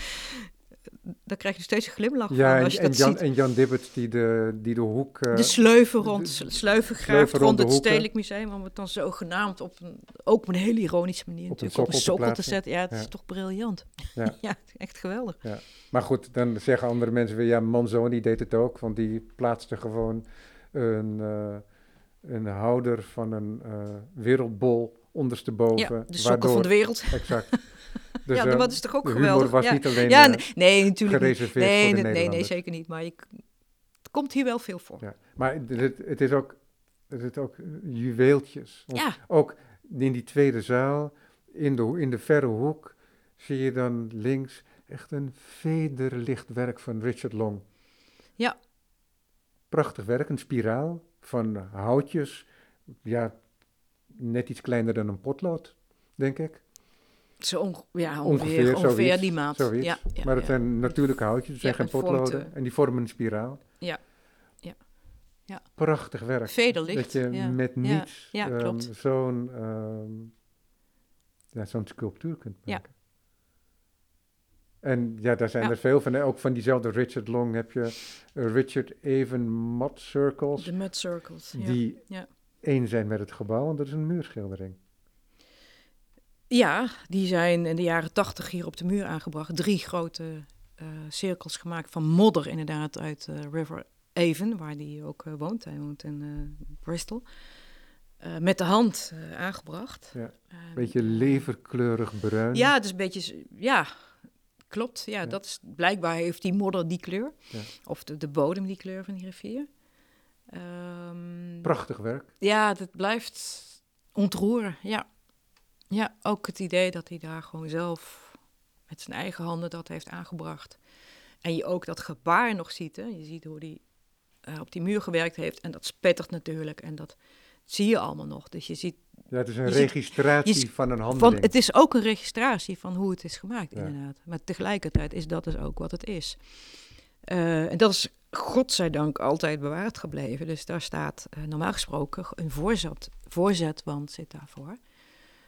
daar krijg je steeds een glimlach ja, van als je en, dat Jan, ziet. En Jan Dibbert die de, die de hoek... Uh, de sleuven rond, de, sleuvengraaf rond, rond het Stedelijk Museum, om het dan zogenaamd op een, ook op een hele ironische manier op natuurlijk, een op een sokkel te, te, zetten. Ja, het ja. is toch briljant. Ja, ja echt geweldig. Ja. Maar goed, dan zeggen andere mensen weer, ja, Manzoni deed het ook, want die plaatste gewoon een, uh, een houder van een uh, wereldbol ondersteboven. Ja, de sokkel van de wereld. Exact. Dus, ja, dat is toch ook geweldig. was ja. niet alleen ja, nee, nee natuurlijk gereserveerd nee, voor de nee, nee, nee, zeker niet. Maar je, het komt hier wel veel voor. Ja. Maar het, het is ook, het is ook juweeltjes. Ja. Ook in die tweede zaal, in de, in de verre hoek, zie je dan links echt een vederlicht werk van Richard Long. Ja. Prachtig werk, een spiraal van houtjes. Ja, net iets kleiner dan een potlood, denk ik. Zo onge ja, ongeveer, ongeveer, ongeveer die maat. Ja, ja, maar het zijn natuurlijke houtjes, het zijn geen potloden. Vormt, en die vormen een spiraal. Ja. ja. ja. Prachtig werk. Vederlicht. Dat je met niets um, zo'n um, ja, zo'n sculptuur kunt maken. En ja, daar zijn er veel van. Ook van diezelfde Richard Long heb je uh, Richard Even Mud Circles. De Mud Circles, Die één zijn met het gebouw, en dat is een muurschildering. Ja, die zijn in de jaren tachtig hier op de muur aangebracht. Drie grote uh, cirkels gemaakt van modder, inderdaad, uit uh, River Avon, waar die ook uh, woont. Hij woont in Bristol. met de hand aangebracht. Ja, een beetje leverkleurig bruin. Ja, het is een beetje, ja, klopt. Ja, ja, dat is, blijkbaar heeft die modder die kleur. Ja. Of de, de bodem die kleur van die rivier. Um, Prachtig werk. Ja, het blijft ontroeren, ja. Ja, ook het idee dat hij daar gewoon zelf met zijn eigen handen dat heeft aangebracht. En je ook dat gebaar nog ziet. Hè? Je ziet hoe hij uh, op die muur gewerkt heeft. En dat spettert natuurlijk. En dat zie je allemaal nog. Dus je ziet Ja, het is een registratie ziet- van een van, handeling. het is ook een registratie van hoe het is gemaakt, Ja. inderdaad. Maar tegelijkertijd is dat dus ook wat het is. Eh, en dat is godzijdank altijd bewaard gebleven. Dus daar staat eh, normaal gesproken een voorzet, voorzetwand zit daarvoor.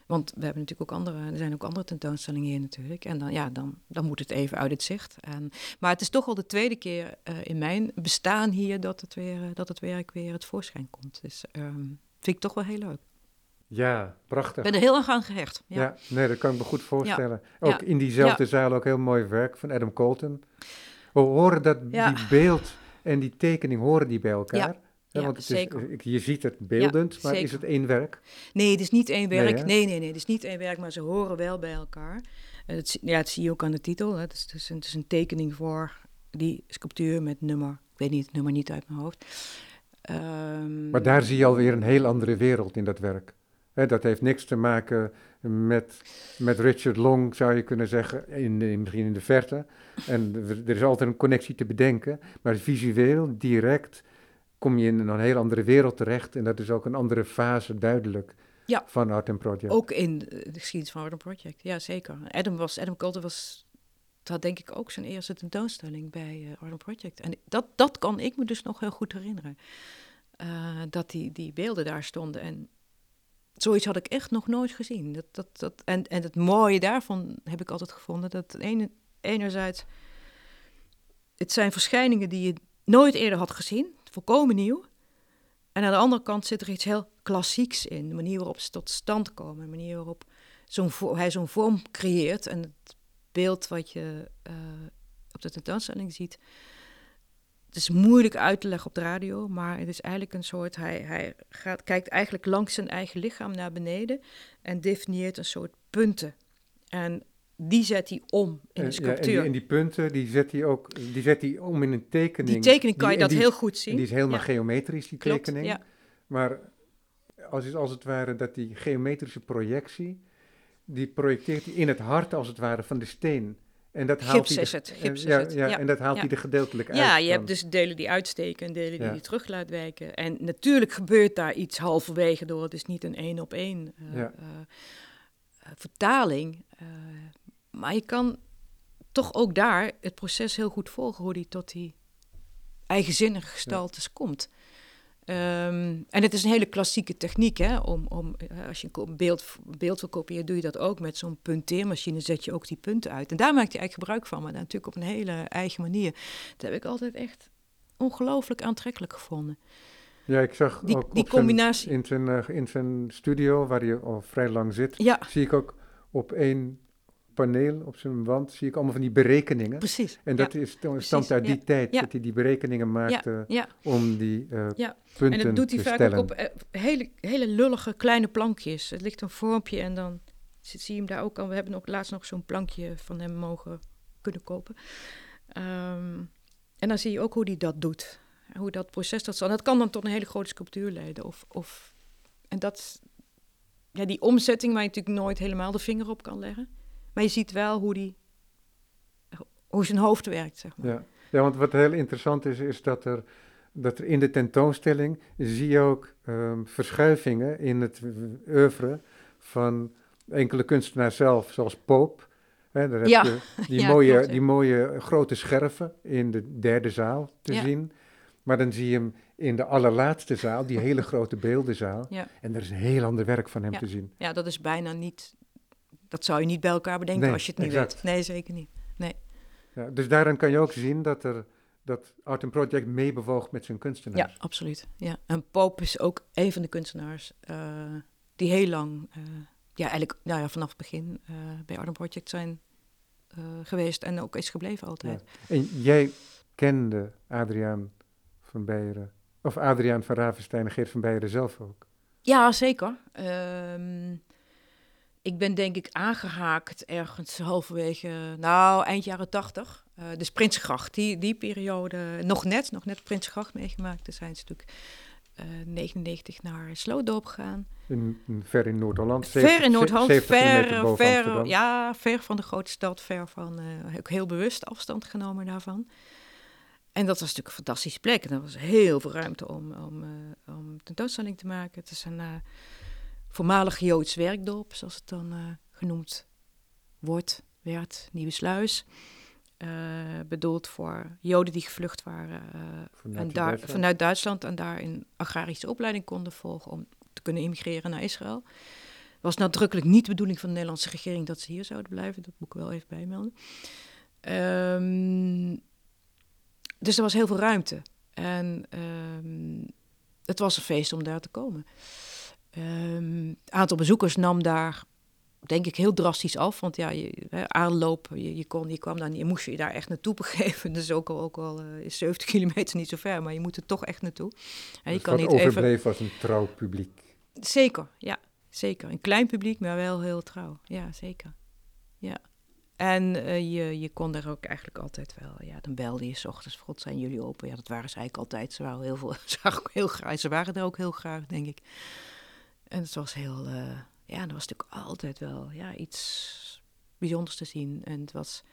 Want we hebben natuurlijk ook andere, er zijn ook andere tentoonstellingen hier natuurlijk. En dan, ja, dan, dan moet het even uit het zicht. En, maar het is toch al de tweede keer eh, in mijn bestaan hier dat het, weer, eh, dat het werk weer het voorschijn komt. Dus ehm, vind ik toch wel heel leuk. Ja, prachtig. Ik ben er heel erg aan gehecht. Ja. Ja. nee, dat kan ik me goed voorstellen. Ook Ja. in diezelfde zaal ook heel mooi werk van Adam Colton. We horen dat Ja. die beeld en die tekening horen die bij elkaar. Ja. Want het zeker. Is, ik- je ziet het beeldend, maar is het één werk? Nee, het is niet één werk. Nee, nee, nee, het is niet één werk, maar ze horen wel bij elkaar. En het, ja, dat zie je ook aan de titel. hè. Het is, het, is een, het is een tekening voor die sculptuur met nummer. Ik weet niet het nummer niet uit mijn hoofd. Ehm, Maar daar zie je alweer een heel andere wereld in dat werk. Dat heeft niks te maken met, met Richard Long, zou je kunnen zeggen, in, in, misschien in de verte. En er, is altijd een connectie te bedenken. Maar visueel, direct, kom je in een heel andere wereld terecht. En dat is ook een andere fase duidelijk Ja. van Art and Project. Ook in de geschiedenis van Adam Project, ja zeker. Adam, was, Adam Coulter was, had denk ik ook zijn eerste tentoonstelling bij eh Adam Project. En dat, dat kan ik me dus nog heel goed herinneren. Eh, dat die, die beelden daar stonden. En zoiets had ik echt nog nooit gezien. Dat, dat, dat, en, en het mooie daarvan heb ik altijd gevonden. Dat ene, enerzijds, het zijn verschijningen die je nooit eerder had gezien. Volkomen nieuw. En aan de andere kant zit er iets heel klassieks in. De manier waarop ze tot stand komen. De manier waarop hij zo'n vorm creëert. En het beeld wat je eh, op de tentoonstelling ziet. Het is moeilijk uit te leggen op de radio. Maar het is eigenlijk een soort... Hij, hij gaat, kijkt eigenlijk langs zijn eigen lichaam naar beneden. En definieert een soort punten. En die zet hij om in de ja, en, sculptuur. die, en die punten, die zet hij ook die zet hij om in een tekening. die tekening kan je dat heel is- goed en zien. Die is helemaal Ja. geometrisch, die Klopt, tekening. ja. Maar als, het- als het ware dat die geometrische projectie, die projecteert hij in het hart als het ware van de steen. En dat haalt Gips hij is het, en- gips is ja, het, Ja, ja, en dat haalt hij er gedeeltelijk uit. Ja, je dan. hebt dus delen die uitsteken en delen die je terug laat wijken. En natuurlijk gebeurt daar iets halverwege door. Het is niet een één op één eh, eh, eh, vertaling. maar je kan toch ook daar het proces heel goed volgen hoe die tot die eigenzinnige gestaltes komt. Ehm, en het is een hele klassieke techniek, hè? Om, om, eh, als je een beeld, beeld wil kopiëren, doe je dat ook met zo'n punteermachine, zet je ook die punten uit. En daar maakt hij eigenlijk gebruik van, maar natuurlijk op een hele eigen manier. Dat heb ik altijd echt ongelooflijk aantrekkelijk gevonden. Ja, ik zag Die, ook die zijn- combinatie. in, zijn, eh, in zijn studio, waar hij al vrij lang zit, Ja, zie ik ook op één paneel op zijn wand, zie ik allemaal van die berekeningen. precies. En dat is, stamt uit ja. die tijd, Ja. dat hij die berekeningen maakte om die Ja. punten en dat doet hij te vaak stellen. ook op eh, hele, hele lullige kleine plankjes. Het ligt een vormpje en dan zit- zie je hem daar ook al. We hebben ook laatst nog zo'n plankje van hem mogen kunnen kopen. Ehm, en dan zie je ook hoe hij dat doet. Hoe dat proces dat zal. En dat kan dan tot een hele grote sculptuur leiden. Of, of, en dat ja, die omzetting waar je natuurlijk nooit helemaal de vinger op kan leggen. Maar je ziet wel hoe, die, hoe zijn hoofd werkt, zeg maar. Ja. ja, want wat heel interessant is, is dat er, dat er in de tentoonstelling zie je ook ehm, verschuivingen in het oeuvre van enkele kunstenaars zelf, zoals. Hè, daar heb Ja. je die, Ja, mooie, klopt, die mooie grote scherven in de derde zaal te Ja. zien. Maar dan zie je hem in de allerlaatste zaal, die hele grote beeldenzaal. En er is een heel ander werk van hem te zien. Ja, dat is bijna niet. Dat zou je niet bij elkaar bedenken Nee, als je het niet exact. weet. Nee, zeker niet. Ja, dus daarin kan je ook zien dat, er, dat Art and Project meebewoog met zijn kunstenaars. Ja, absoluut. Ja. En Pope is ook een van de kunstenaars eh, die heel lang, eh, ja, eigenlijk nou ja, vanaf het begin eh, bij Art Project zijn geweest en ook is gebleven altijd. En jij kende Adriaan van Beieren, of Adriaan van Ravenstein en Geert van Beieren zelf ook. Ja, zeker. Ehm, ik ben denk ik aangehaakt ergens halverwege, nou, eind jaren tachtig. Eh dus Prinsgracht, die, die periode, nog net, nog net Prinsgracht meegemaakt. Toen zijn ze natuurlijk eh 99 naar Slootdorp gegaan. In, in- ver in Noord-Holland. ver 70 in Noord-Holland, 70 kilometer ver, ver, ja, ver van de grote stad, ver van, eh, ook heel bewust afstand genomen daarvan. En dat was natuurlijk een fantastische plek. En er was heel veel ruimte om, om, om tentoonstelling te maken. Het is een, voormalig Joods werkdorp, zoals het dan genoemd wordt, werd, Nieuwe Sluis. bedoeld voor Joden die gevlucht waren vanuit, en daar, Duitsland. vanuit Duitsland en daar een agrarische opleiding konden volgen om te kunnen immigreren naar Israël was nadrukkelijk niet de bedoeling van de Nederlandse regering dat ze hier zouden blijven. Dat moet ik wel even bijmelden. Um, dus er was heel veel ruimte. En um, het was een feest om daar te komen. Um, het aantal bezoekers nam daar, denk ik, heel drastisch af. Want ja, je, aanloop, je, je, kon, je kwam dan, je moest je daar echt naartoe begeven. Dus ook al, ook al uh, is 70 kilometer niet zo ver, maar je moet er toch echt naartoe. En je dus kan niet overbleef even... was een trouw publiek. Zeker, ja. Zeker. Een klein publiek, maar wel heel trouw. Ja, zeker. Ja. En uh, je, je kon er ook eigenlijk altijd wel, ja, dan belde je s ochtends, god zijn jullie open? Ja, dat waren ze eigenlijk altijd. Ze waren heel veel, ze waren ook heel graag, ze waren er ook heel graag, denk ik. En het was heel, uh, ja, er was natuurlijk altijd wel, ja, iets bijzonders te zien. En het was,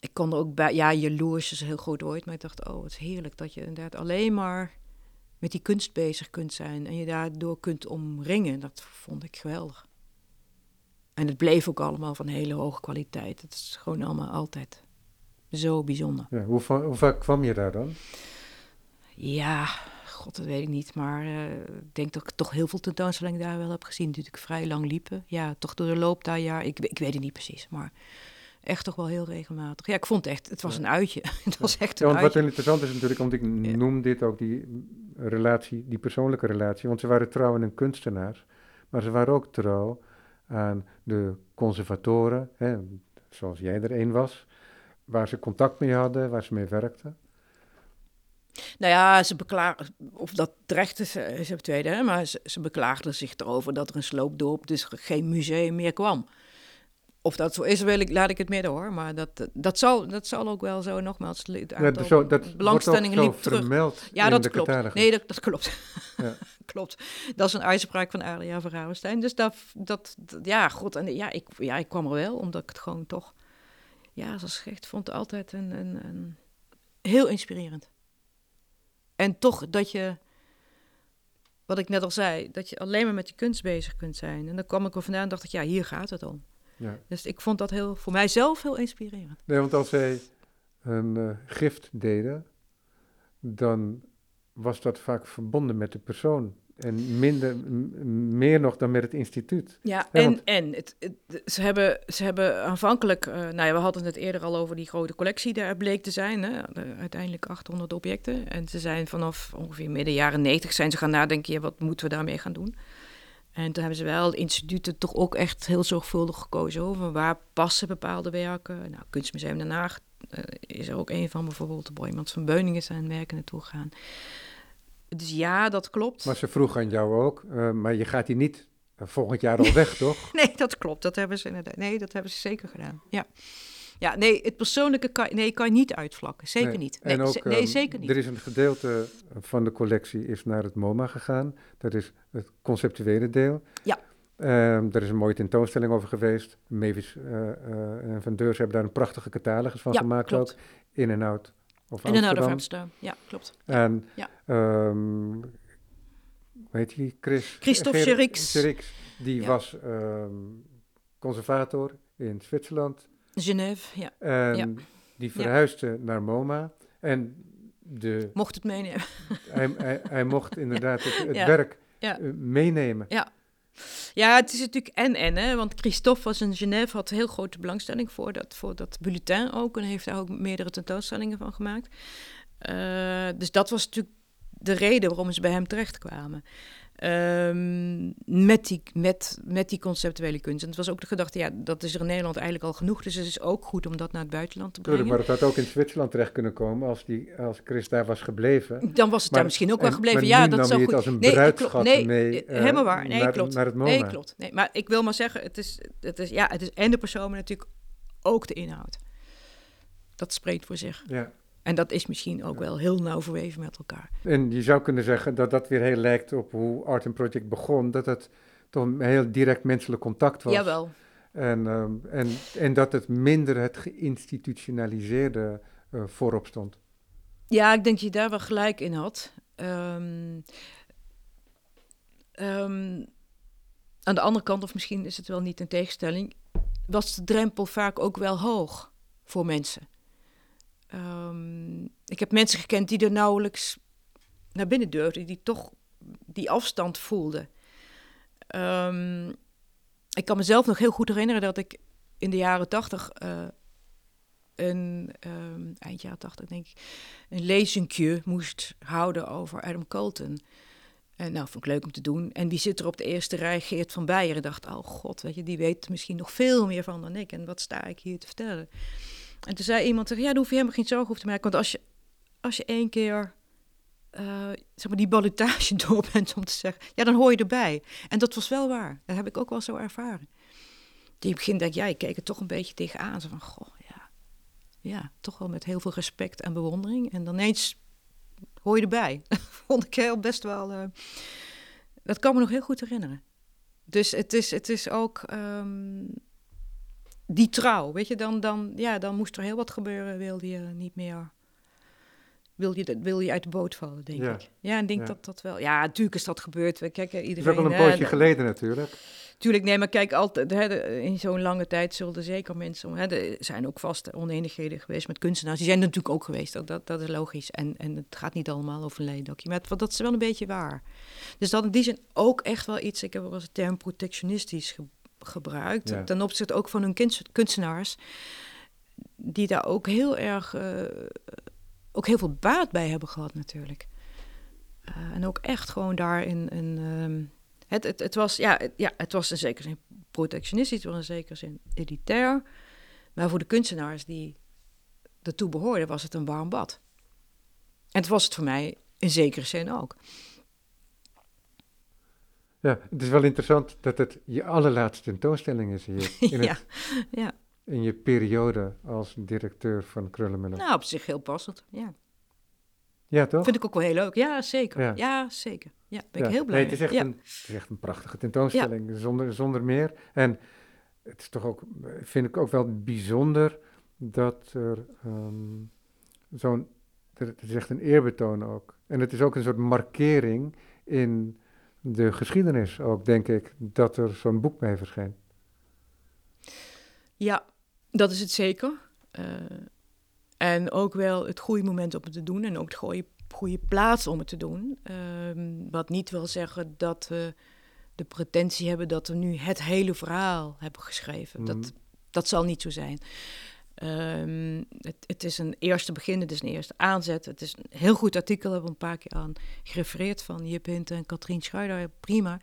ik kon er ook bij, ja, jaloers is heel groot ooit, maar ik dacht, oh, het is heerlijk dat je inderdaad alleen maar met die kunst bezig kunt zijn en je daardoor kunt omringen. Dat vond ik geweldig. En het bleef ook allemaal van hele hoge kwaliteit. Het is gewoon allemaal altijd zo bijzonder. Ja, hoe, hoe, vaak kwam je daar dan? Ja, god, dat weet ik niet. Maar uh, ik denk dat ik toch heel veel tentoonstellingen daar wel heb gezien. Die natuurlijk vrij lang liepen. Ja, toch door de loop daar jaar. Ik, ik weet het niet precies, maar echt toch wel heel regelmatig. Ja, ik vond het echt, het was een uitje. het was echt een ja, want Wat interessant is natuurlijk, want ik noem dit ook die relatie, die persoonlijke relatie. Want ze waren trouw aan een kunstenaar, maar ze waren ook trouw aan de conservatoren, hè, zoals jij er een was, waar ze contact mee hadden, waar ze mee werkten. Nou ja, ze beklaagden, of dat terecht is, is het tweede, hè, maar ze, ze beklaagden zich erover dat er een sloopdorp, dus geen museum meer kwam. Of dat zo is, wil ik, laat ik het midden hoor. Maar dat, dat, zal, dat zal ook wel zo nogmaals. Het aantal ja, zo, dat belangstellingen liep terug. Ja, dat klopt. Nee, dat, dat klopt. Ja. klopt. Dat is een uitspraak van Alia Verhouwenstein. Dus dat, dat, ja, god. En ja ik, ja, ik kwam er wel, omdat ik het gewoon toch. Ja, zoals gezegd, vond altijd een, een, een heel inspirerend. En toch dat je wat ik net al zei, dat je alleen maar met je kunst bezig kunt zijn. En dan kwam ik er vandaan en dacht ik, ja, hier gaat het om. Ja. Dus ik vond dat heel, voor mijzelf heel inspirerend. Nee, want als zij een uh, gift deden, dan was dat vaak verbonden met de persoon. En minder, meer nog dan met het instituut. Ja, en, en het, ze, hebben, ze hebben aanvankelijk, uh, nou ja, we hadden het eerder al over die grote collectie, daar bleek te zijn, hè, uiteindelijk 800 objecten. En ze zijn vanaf ongeveer midden jaren 90 zijn ze gaan nadenken, ja, wat moeten we daarmee gaan doen? En toen hebben ze wel instituten toch ook echt heel zorgvuldig gekozen over waar passen bepaalde werken. Nou, Kunstmuseum Den Haag uh, is er ook een van, bijvoorbeeld de Boymans van Beuningen zijn werken naartoe gegaan. Dus ja, dat klopt. Maar ze vroeg aan jou ook, uh, maar je gaat hier niet volgend jaar al weg, toch? nee, dat klopt. Dat hebben ze inderdaad. Nee, dat hebben ze zeker gedaan. Ja. Ja, nee, het persoonlijke kan, nee, kan je niet uitvlakken. Zeker niet. Nee, en ook, nee, ehm, zeker niet. Er is een gedeelte van de collectie is naar het MoMA gegaan. Dat is het conceptuele deel. Ja. Um, er is een mooie tentoonstelling over geweest. Mavis uh, uh, en Van Deurs hebben daar een prachtige catalogus van gemaakt klopt. ook. In en out of In en out of Amsterdam, ja, klopt. En, ja. Um, hoe heet die? Chris? Christophe Cherix. Die was conservator in Zwitserland Genève, ja. En die verhuisde naar MoMA. En de, mocht het meenemen. Hij, hij, hij mocht inderdaad het, werk uh, meenemen. Ja. Ja, het is natuurlijk en-en, hè. Want Christophe was in Genève, had heel grote belangstelling voor dat, voor dat bulletin ook. En heeft daar ook meerdere tentoonstellingen van gemaakt. Uh, dus dat was natuurlijk de reden waarom ze bij hem terechtkwamen. Um, met, die, met, met die conceptuele kunst. En het was ook de gedachte, ja, dat is er in Nederland eigenlijk al genoeg. Dus het is ook goed om dat naar het buitenland te brengen. maar het had ook in Zwitserland terecht kunnen komen als, die, als Chris daar was gebleven. Dan was het daar misschien ook wel gebleven. ja, dat zou goed. als een bruidschat nee, mee uh, helemaal waar. Nee, naar, klopt. naar het MoMA. Nee, klopt. Nee, maar ik wil maar zeggen, het is, het is, ja, het is en de persoon, maar natuurlijk ook de inhoud. Dat spreekt voor zich. Ja. En dat is misschien ook wel heel nauw verweven met elkaar. En je zou kunnen zeggen dat dat weer heel lijkt op hoe Art and Project begon. Dat het toch een heel direct menselijk contact was. Jawel. En, um, en, en dat het minder het geïnstitutionaliseerde uh, voorop stond. Ja, ik denk dat je daar wel gelijk in had. Um, ehm, aan de andere kant, of misschien is het wel niet een tegenstelling, was de drempel vaak ook wel hoog voor mensen. Ehm, ik heb mensen gekend die er nauwelijks naar binnen durfden, die toch die afstand voelden. Ehm, ik kan mezelf nog heel goed herinneren dat ik in de jaren tachtig, uh, een, um, eind jaren tachtig denk ik, een lezingje moest houden over Adam Colton. En nou, vond ik leuk om te doen. En wie zit er op de eerste rij? Geert van Beieren. dacht, oh god, weet je, die weet misschien nog veel meer van dan ik. En wat sta ik hier te vertellen? En toen zei iemand, ja, daar hoef je helemaal geen zorgen over te maken. Want als je, als je één keer uh, zeg maar die ballotage door bent, om te zeggen, ja, dan hoor je erbij. En dat was wel waar. Dat heb ik ook wel zo ervaren. Het begin dacht jij, ik keek er toch een beetje tegenaan. Zo van, goh, ja, ja, toch wel met heel veel respect en bewondering. En dan ineens hoor je erbij. Vond ik heel best wel. Uh, dat kan me nog heel goed herinneren. Dus het is, het is ook um, die trouw, weet je, dan, dan, ja, dan moest er heel wat gebeuren, wilde je niet meer. Wil je, wil je uit de boot vallen, denk ik. Ja, en denk ja. dat dat wel. Ja, natuurlijk is dat gebeurd. We kijken iedereen. Is wel een poosje geleden natuurlijk. Tuurlijk, nee, maar kijk, altijd, hè, in zo'n lange tijd zullen er zeker mensen... Hè, er zijn ook vaste oneenigheden geweest met kunstenaars. Die zijn er natuurlijk ook geweest, dat, dat, dat is logisch. En, en het gaat niet allemaal over een leidakje. Maar dat is wel een beetje waar. Dus dat in die zin ook echt wel iets... Ik heb wel eens de term protectionistisch gebruikt. Ja. Ten opzichte ook van hun kunstenaars... die daar ook heel erg... Uh, ook heel veel baat bij hebben gehad natuurlijk. Uh, en ook echt gewoon daarin... een um, het, het, het, was, ja, het, ja, het was in zekere zin protectionistisch, het was in zekere zin elitair. Maar voor de kunstenaars die ertoe behoorden, was het een warm bad. En het was het voor mij in zekere zin ook. Ja, het is wel interessant dat het je allerlaatste tentoonstelling is hier. In, ja, ja. in je periode als directeur van Krullenmiller. Nou, op zich heel passend, ja. Ja, toch? Vind ik ook wel heel leuk. Ja, zeker. Ja, zeker. Ja, ben ik heel blij nee, het, is echt een, het is echt een prachtige tentoonstelling, zonder, zonder meer. En het is toch ook, vind ik ook wel bijzonder dat er um, zo'n, het is echt een eerbetoon ook. En het is ook een soort markering in de geschiedenis ook, denk ik, dat er zo'n boek mee verschijnt. Ja, dat is het zeker. Uh, en ook wel het goede moment om het te doen en ook de goede, goede plaats om het te doen. Um, wat niet wil zeggen dat we de pretentie hebben dat we nu het hele verhaal hebben geschreven. Dat, mhm. dat zal niet zo zijn. Um, het, is een eerste begin, het is een eerste aanzet. Het is een heel goed artikel, hebben we een paar keer aan gerefereerd van Jip Hint en Katrien Schuider, prima.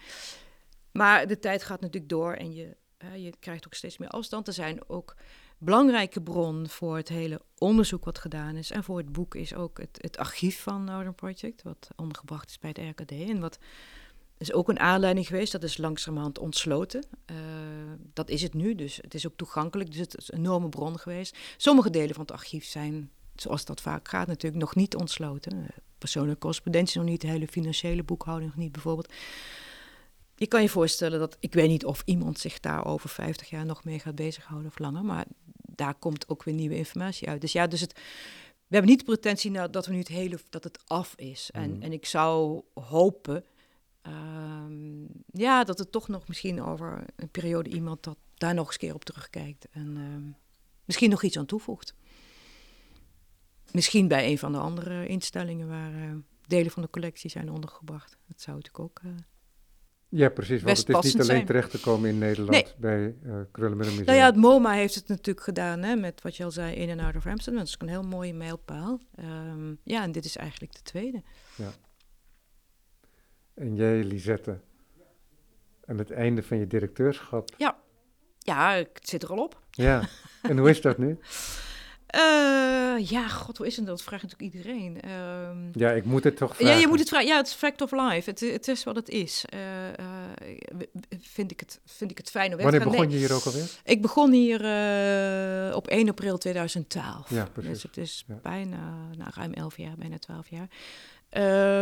Maar de tijd gaat natuurlijk door en je, je krijgt ook steeds meer afstand. Er zijn ook belangrijke bron voor het hele onderzoek wat gedaan is. En voor het boek is ook het, het archief van Northern Project, wat ondergebracht is bij het RKD. En wat is ook een aanleiding geweest, dat is langzamerhand ontsloten. Uh, dat is het nu, dus het is ook toegankelijk. Dus het is een enorme bron geweest. Sommige delen van het archief zijn, zoals dat vaak gaat, natuurlijk nog niet ontsloten. Uh, persoonlijke correspondentie nog niet, de hele financiële boekhouding nog niet bijvoorbeeld je kan je voorstellen dat, ik weet niet of iemand zich daar over 50 jaar nog mee gaat bezighouden of langer, maar daar komt ook weer nieuwe informatie uit. Dus ja, dus het, we hebben niet de pretentie nou, dat we nu het hele, dat het af is. En, mhm. en ik zou hopen, um, ja, dat het toch nog misschien over een periode iemand dat daar nog eens keer op terugkijkt en um, misschien nog iets aan toevoegt. Misschien bij een van de andere instellingen waar uh, delen van de collectie zijn ondergebracht. Dat zou natuurlijk ook uh, ja, precies. Want het is niet alleen zijn. terecht te komen in Nederland bij uh, Krullenmiller Museum. Nou ja, het MoMA heeft het natuurlijk gedaan hè, met wat je al zei, In en Out of Amsterdam. Dat is een heel mooie mijlpaal. Um, ja, en dit is eigenlijk de tweede. Ja. En jij, Lisette, aan het einde van je directeurschap. Ja, ja ik zit er al op. Ja, en hoe is dat nu? Uh, ja, god, hoe is het? Dat vraagt natuurlijk iedereen. Um, ja, ik moet het toch vragen. Ja, je moet het vragen. Ja, het is fact of life. Het, het is wat het is. Uh, uh, vind, ik het, vind ik het fijn om Wanneer begon je hier ook alweer? Ik begon hier op 1 april 2012. Ja, precies. Dus het is ja. bijna, nou, ruim 11 jaar, bijna 12 jaar.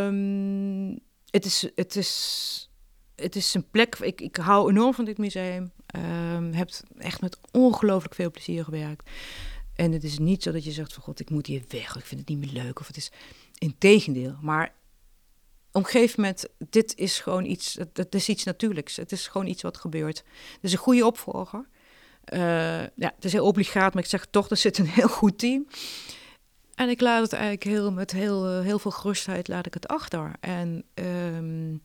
Um, het, is, het, is, het is een plek, ik, ik hou enorm van dit museum. Um, heb echt met ongelooflijk veel plezier gewerkt. En het is niet zo dat je zegt van god, ik moet hier weg, ik vind het niet meer leuk. Of het is integendeel. Maar op een gegeven moment, dit is gewoon iets, het, is iets natuurlijks. Het is gewoon iets wat gebeurt. Het is een goede opvolger. Uh, ja, het is heel obligaat, maar ik zeg toch, er zit een heel goed team. En ik laat het eigenlijk heel, met heel, uh, heel veel gerustheid laat ik het achter. En um,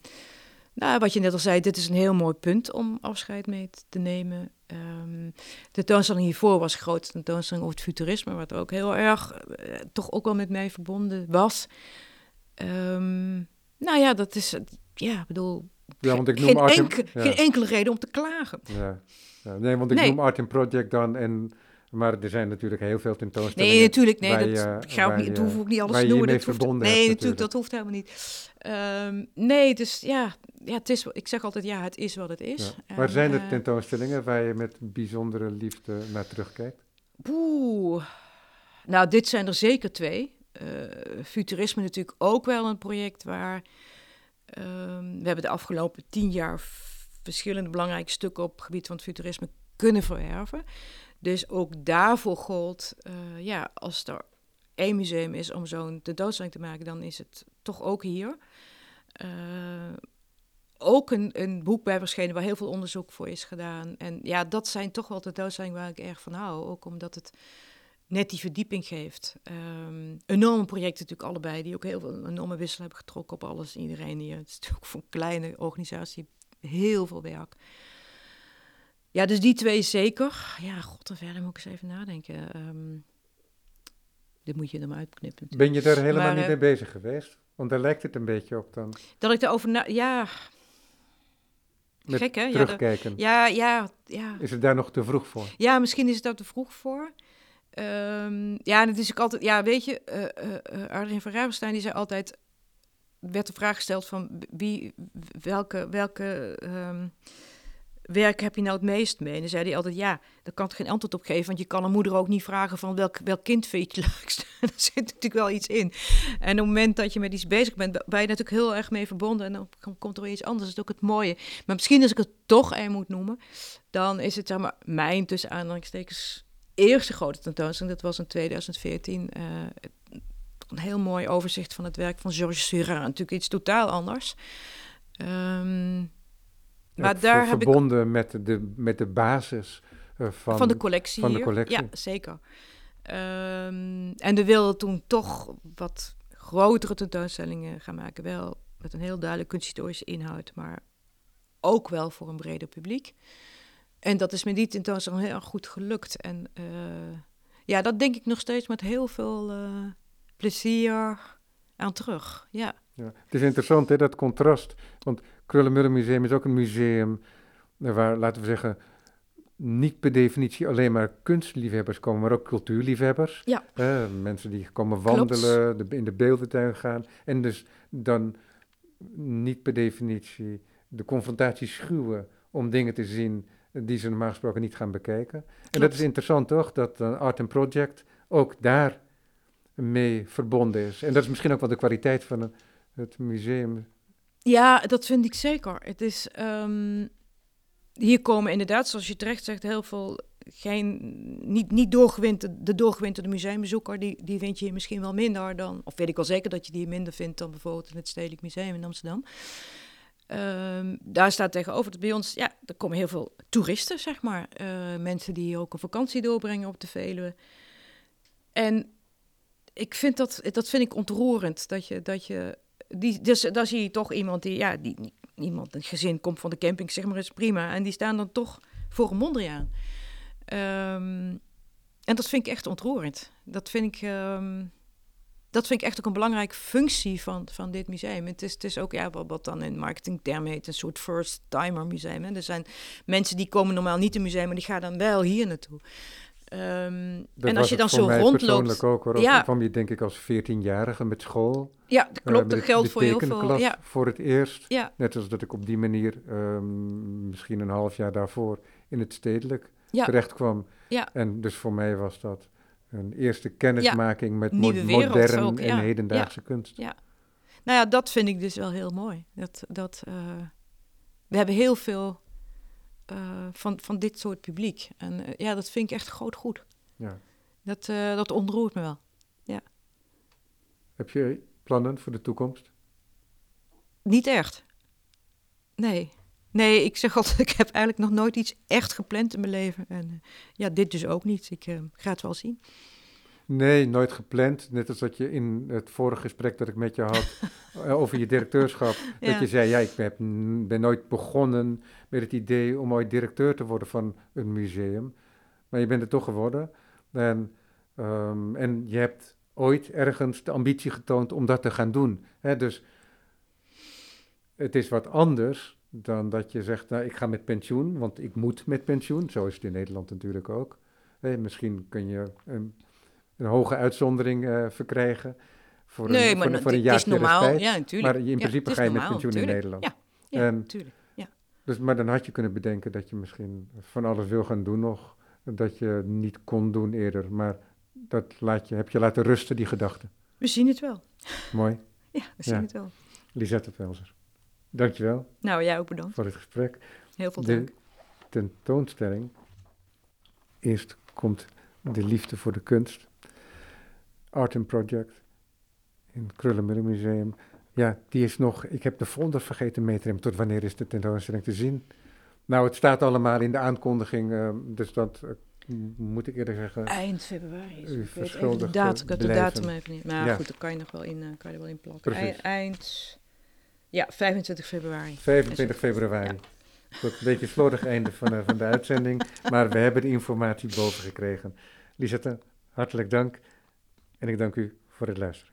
nou, wat je net al zei, dit is een heel mooi punt om afscheid mee te nemen. Um, de tentoonstelling hiervoor was groot, de tentoonstelling over het futurisme, wat ook heel erg, uh, toch ook wel met mij verbonden was. Um, nou ja, dat is, ja, ik bedoel, ja, want ik noem geen, Artem, enke, ja. geen enkele reden om te klagen. Ja. ja nee, want ik Nee. noem Art in Project dan en... Maar er zijn natuurlijk heel veel tentoonstellingen. Nee, natuurlijk, nee, dat ik ga ook niet, je- hoef ook niet alles te noemen. dat hoeft- nee, hebt natuurlijk, natuurlijk. dat hoeft helemaal niet. Ehm, nee, dus ja, ja het is, ik zeg altijd, ja, het is wat het is. Ja. En, Waar zijn er eh, tentoonstellingen waar je met bijzondere liefde naar terugkijkt? Oeh. Nou, dit zijn er zeker twee. Eh, futurisme natuurlijk ook wel een project waar... ehm, we hebben de afgelopen tien jaar verschillende belangrijke stukken op het gebied van het futurisme kunnen verwerven. Dus ook daarvoor gold, eh, ja, als er één museum is om zo'n tentoonstelling te maken, dan is het toch ook hier. Eh, ook een, een boek bij verschenen waar heel veel onderzoek voor is gedaan. En ja, dat zijn toch wel tentoonstellingen waar ik erg van hou. Ook omdat het net die verdieping geeft. Ehm, enorme projecten natuurlijk allebei, die ook heel veel enorme wissel hebben getrokken op alles en iedereen hier. Het is natuurlijk voor een kleine organisatie heel veel werk. Ja, dus die twee zeker. Ja, god, en verder moet ik eens even nadenken. Ehm, dit moet je er maar uitknippen. Ben je daar helemaal Maar, niet eh, mee bezig geweest? Want daar lijkt het een beetje op dan. Dat ik daarover na... Ja, Met gek hè? Ja, de- terugkijken. ja, ja, ja. Is het daar nog te vroeg voor? Ja, misschien is het daar te vroeg voor. Ehm, ja, en het is ook altijd, ja, weet je, eh eh, eh, Adrien van Rijverstein die zei altijd, werd de vraag gesteld van wie, welke, welke ehm, werk heb je nou het meest mee? En dan zei hij altijd, ja, daar kan ik geen antwoord op geven, want je kan een moeder ook niet vragen van welk, welk kind vind je het leukst. Daar zit natuurlijk wel iets in. En op het moment dat je met iets bezig bent, ben je natuurlijk heel erg mee verbonden en dan kom- komt er weer iets anders. Dat is ook het mooie. Maar misschien als ik het toch één moet noemen, dan is het zeg maar mijn tussen aanhalingstekens eerste grote tentoonstelling. Dat was in 2014. eh, een heel mooi overzicht van het werk van Georges Seurat. Natuurlijk iets totaal anders. Ehm, maar daar heb ik verbonden met de, met de basis eh, van, van, de collectie van de hier. collectie. Ja, zeker. Ehm, en we wilden toen toch wat grotere tentoonstellingen gaan maken. Wel met een heel duidelijk kunsthistorische inhoud, maar ook wel voor een breder publiek. En dat is met die tentoonstelling heel erg goed gelukt. En eh, ja, dat denk ik nog steeds met heel veel eh, plezier aan terug. Ja. Ja. Het is interessant, hè, dat contrast. Want Krullenmullen Museum is ook een museum waar, laten we zeggen, niet per definitie alleen maar kunstliefhebbers komen, maar ook cultuurliefhebbers. Ja. Mensen die komen wandelen, de, in de beeldentuin gaan. En dus dan niet per definitie de confrontatie schuwen om dingen te zien die ze normaal gesproken niet gaan bekijken. En dat is interessant toch, dat uh, Art and Project ook daar mee verbonden is. En dat is misschien ook wel de kwaliteit van een, het museum. Ja, dat vind ik zeker. Het is, ehm, hier komen inderdaad, zoals je terecht zegt, heel veel geen, niet, niet doorgewinterde, de doorgewinterde museumbezoeker, die, die vind je misschien wel minder dan, of weet ik wel zeker dat je die minder vindt dan bijvoorbeeld in het Stedelijk Museum in Amsterdam. Ehm, daar staat tegenover dat bij ons, ja, er komen heel veel toeristen, zeg maar. Eh, mensen die ook een vakantie doorbrengen op de Veluwe. En ik vind dat, dat vind ik ontroerend, dat je, dat je die, dus daar zie je toch iemand die, ja, die, iemand, een gezin komt van de camping, zeg maar, is prima. En die staan dan toch voor een Mondriaan. Um, en dat vind ik echt ontroerend. Dat vind ik, um, dat vind ik echt ook een belangrijke functie van, van dit museum. Het is, het is ook, ja, wat, wat dan in marketingtermen heet, een soort first-timer museum. Hè. Er zijn mensen die komen normaal niet in het museum, maar die gaan dan wel hier naartoe. Um, en als je dan zo rondloopt. ook hoor. Ja. kwam je denk ik als 14-jarige met school. Ja, dat klopt. Dat uh, geldt voor heel veel. Ja. voor het eerst. Ja. Net als dat ik op die manier, um, misschien een half jaar daarvoor, in het stedelijk ja. terecht kwam. Ja. En dus voor mij was dat een eerste kennismaking met mo modern ook, en hedendaagse kunst. Ja. Nou ja, dat vind ik dus wel heel mooi. Dat, dat, uh, we hebben heel veel van, van dit soort publiek. En uh, ja, dat vind ik echt groot goed. Ja. Dat, uh, dat ontroert me wel. Ja. Heb je plannen voor de toekomst? Niet echt. Nee. Nee, ik zeg altijd, ik heb eigenlijk nog nooit iets echt gepland in mijn leven. En ja, dit dus ook niet. Ik uh, ga het wel zien. Nee, nooit gepland. Net als dat je in het vorige gesprek dat ik met je had over je directeurschap, ja. dat je zei, ja, ik heb, ben nooit begonnen met het idee om ooit directeur te worden van een museum. Maar je bent het toch geworden. En, um, en je hebt ooit ergens de ambitie getoond om dat te gaan doen. Hè? Dus het is wat anders dan dat je zegt, nou, ik ga met pensioen, want ik moet met pensioen. Zo is het in Nederland natuurlijk ook. Misschien kun je een, een hoge uitzondering uh, verkrijgen voor nee, een, maar voor, voor een het jaar is normaal. tijd. Ja, natuurlijk. Maar in principe ja, ga je normaal, met pensioen tuurlijk. in Nederland. Ja, natuurlijk. Ja. Dus, maar dan had je kunnen bedenken dat je misschien van alles wil gaan doen nog, dat je niet kon doen eerder. Maar dat laat je, heb je laten rusten, die gedachte. We zien het wel. Mooi. Ja, we zien het wel. Lisette Velzer. Dankjewel Nou, jij ook bedankt. voor het gesprek. Heel veel De dank. tentoonstelling. Eerst komt de liefde voor de kunst. Art and Project in het Krullenmullen Museum. Ja, die is nog, ik heb de folder vergeten mee te nemen. Tot wanneer is de tentoonstelling te zien? Nou, het staat allemaal in de aankondiging, eh, dus dat eh, moet ik eerder zeggen. Eind februari. is Ik weet even de verschuldigd, datum, ik heb de datum even niet. Maar Ja. goed, daar kan je nog wel in, eh, kan je wel in plakken. Eind, ja, 25 februari. 25 februari. Tot een beetje slordig einde van, van de uitzending. Maar we hebben de informatie boven gekregen. Lisette, hartelijk dank. En ik dank u voor het luisteren.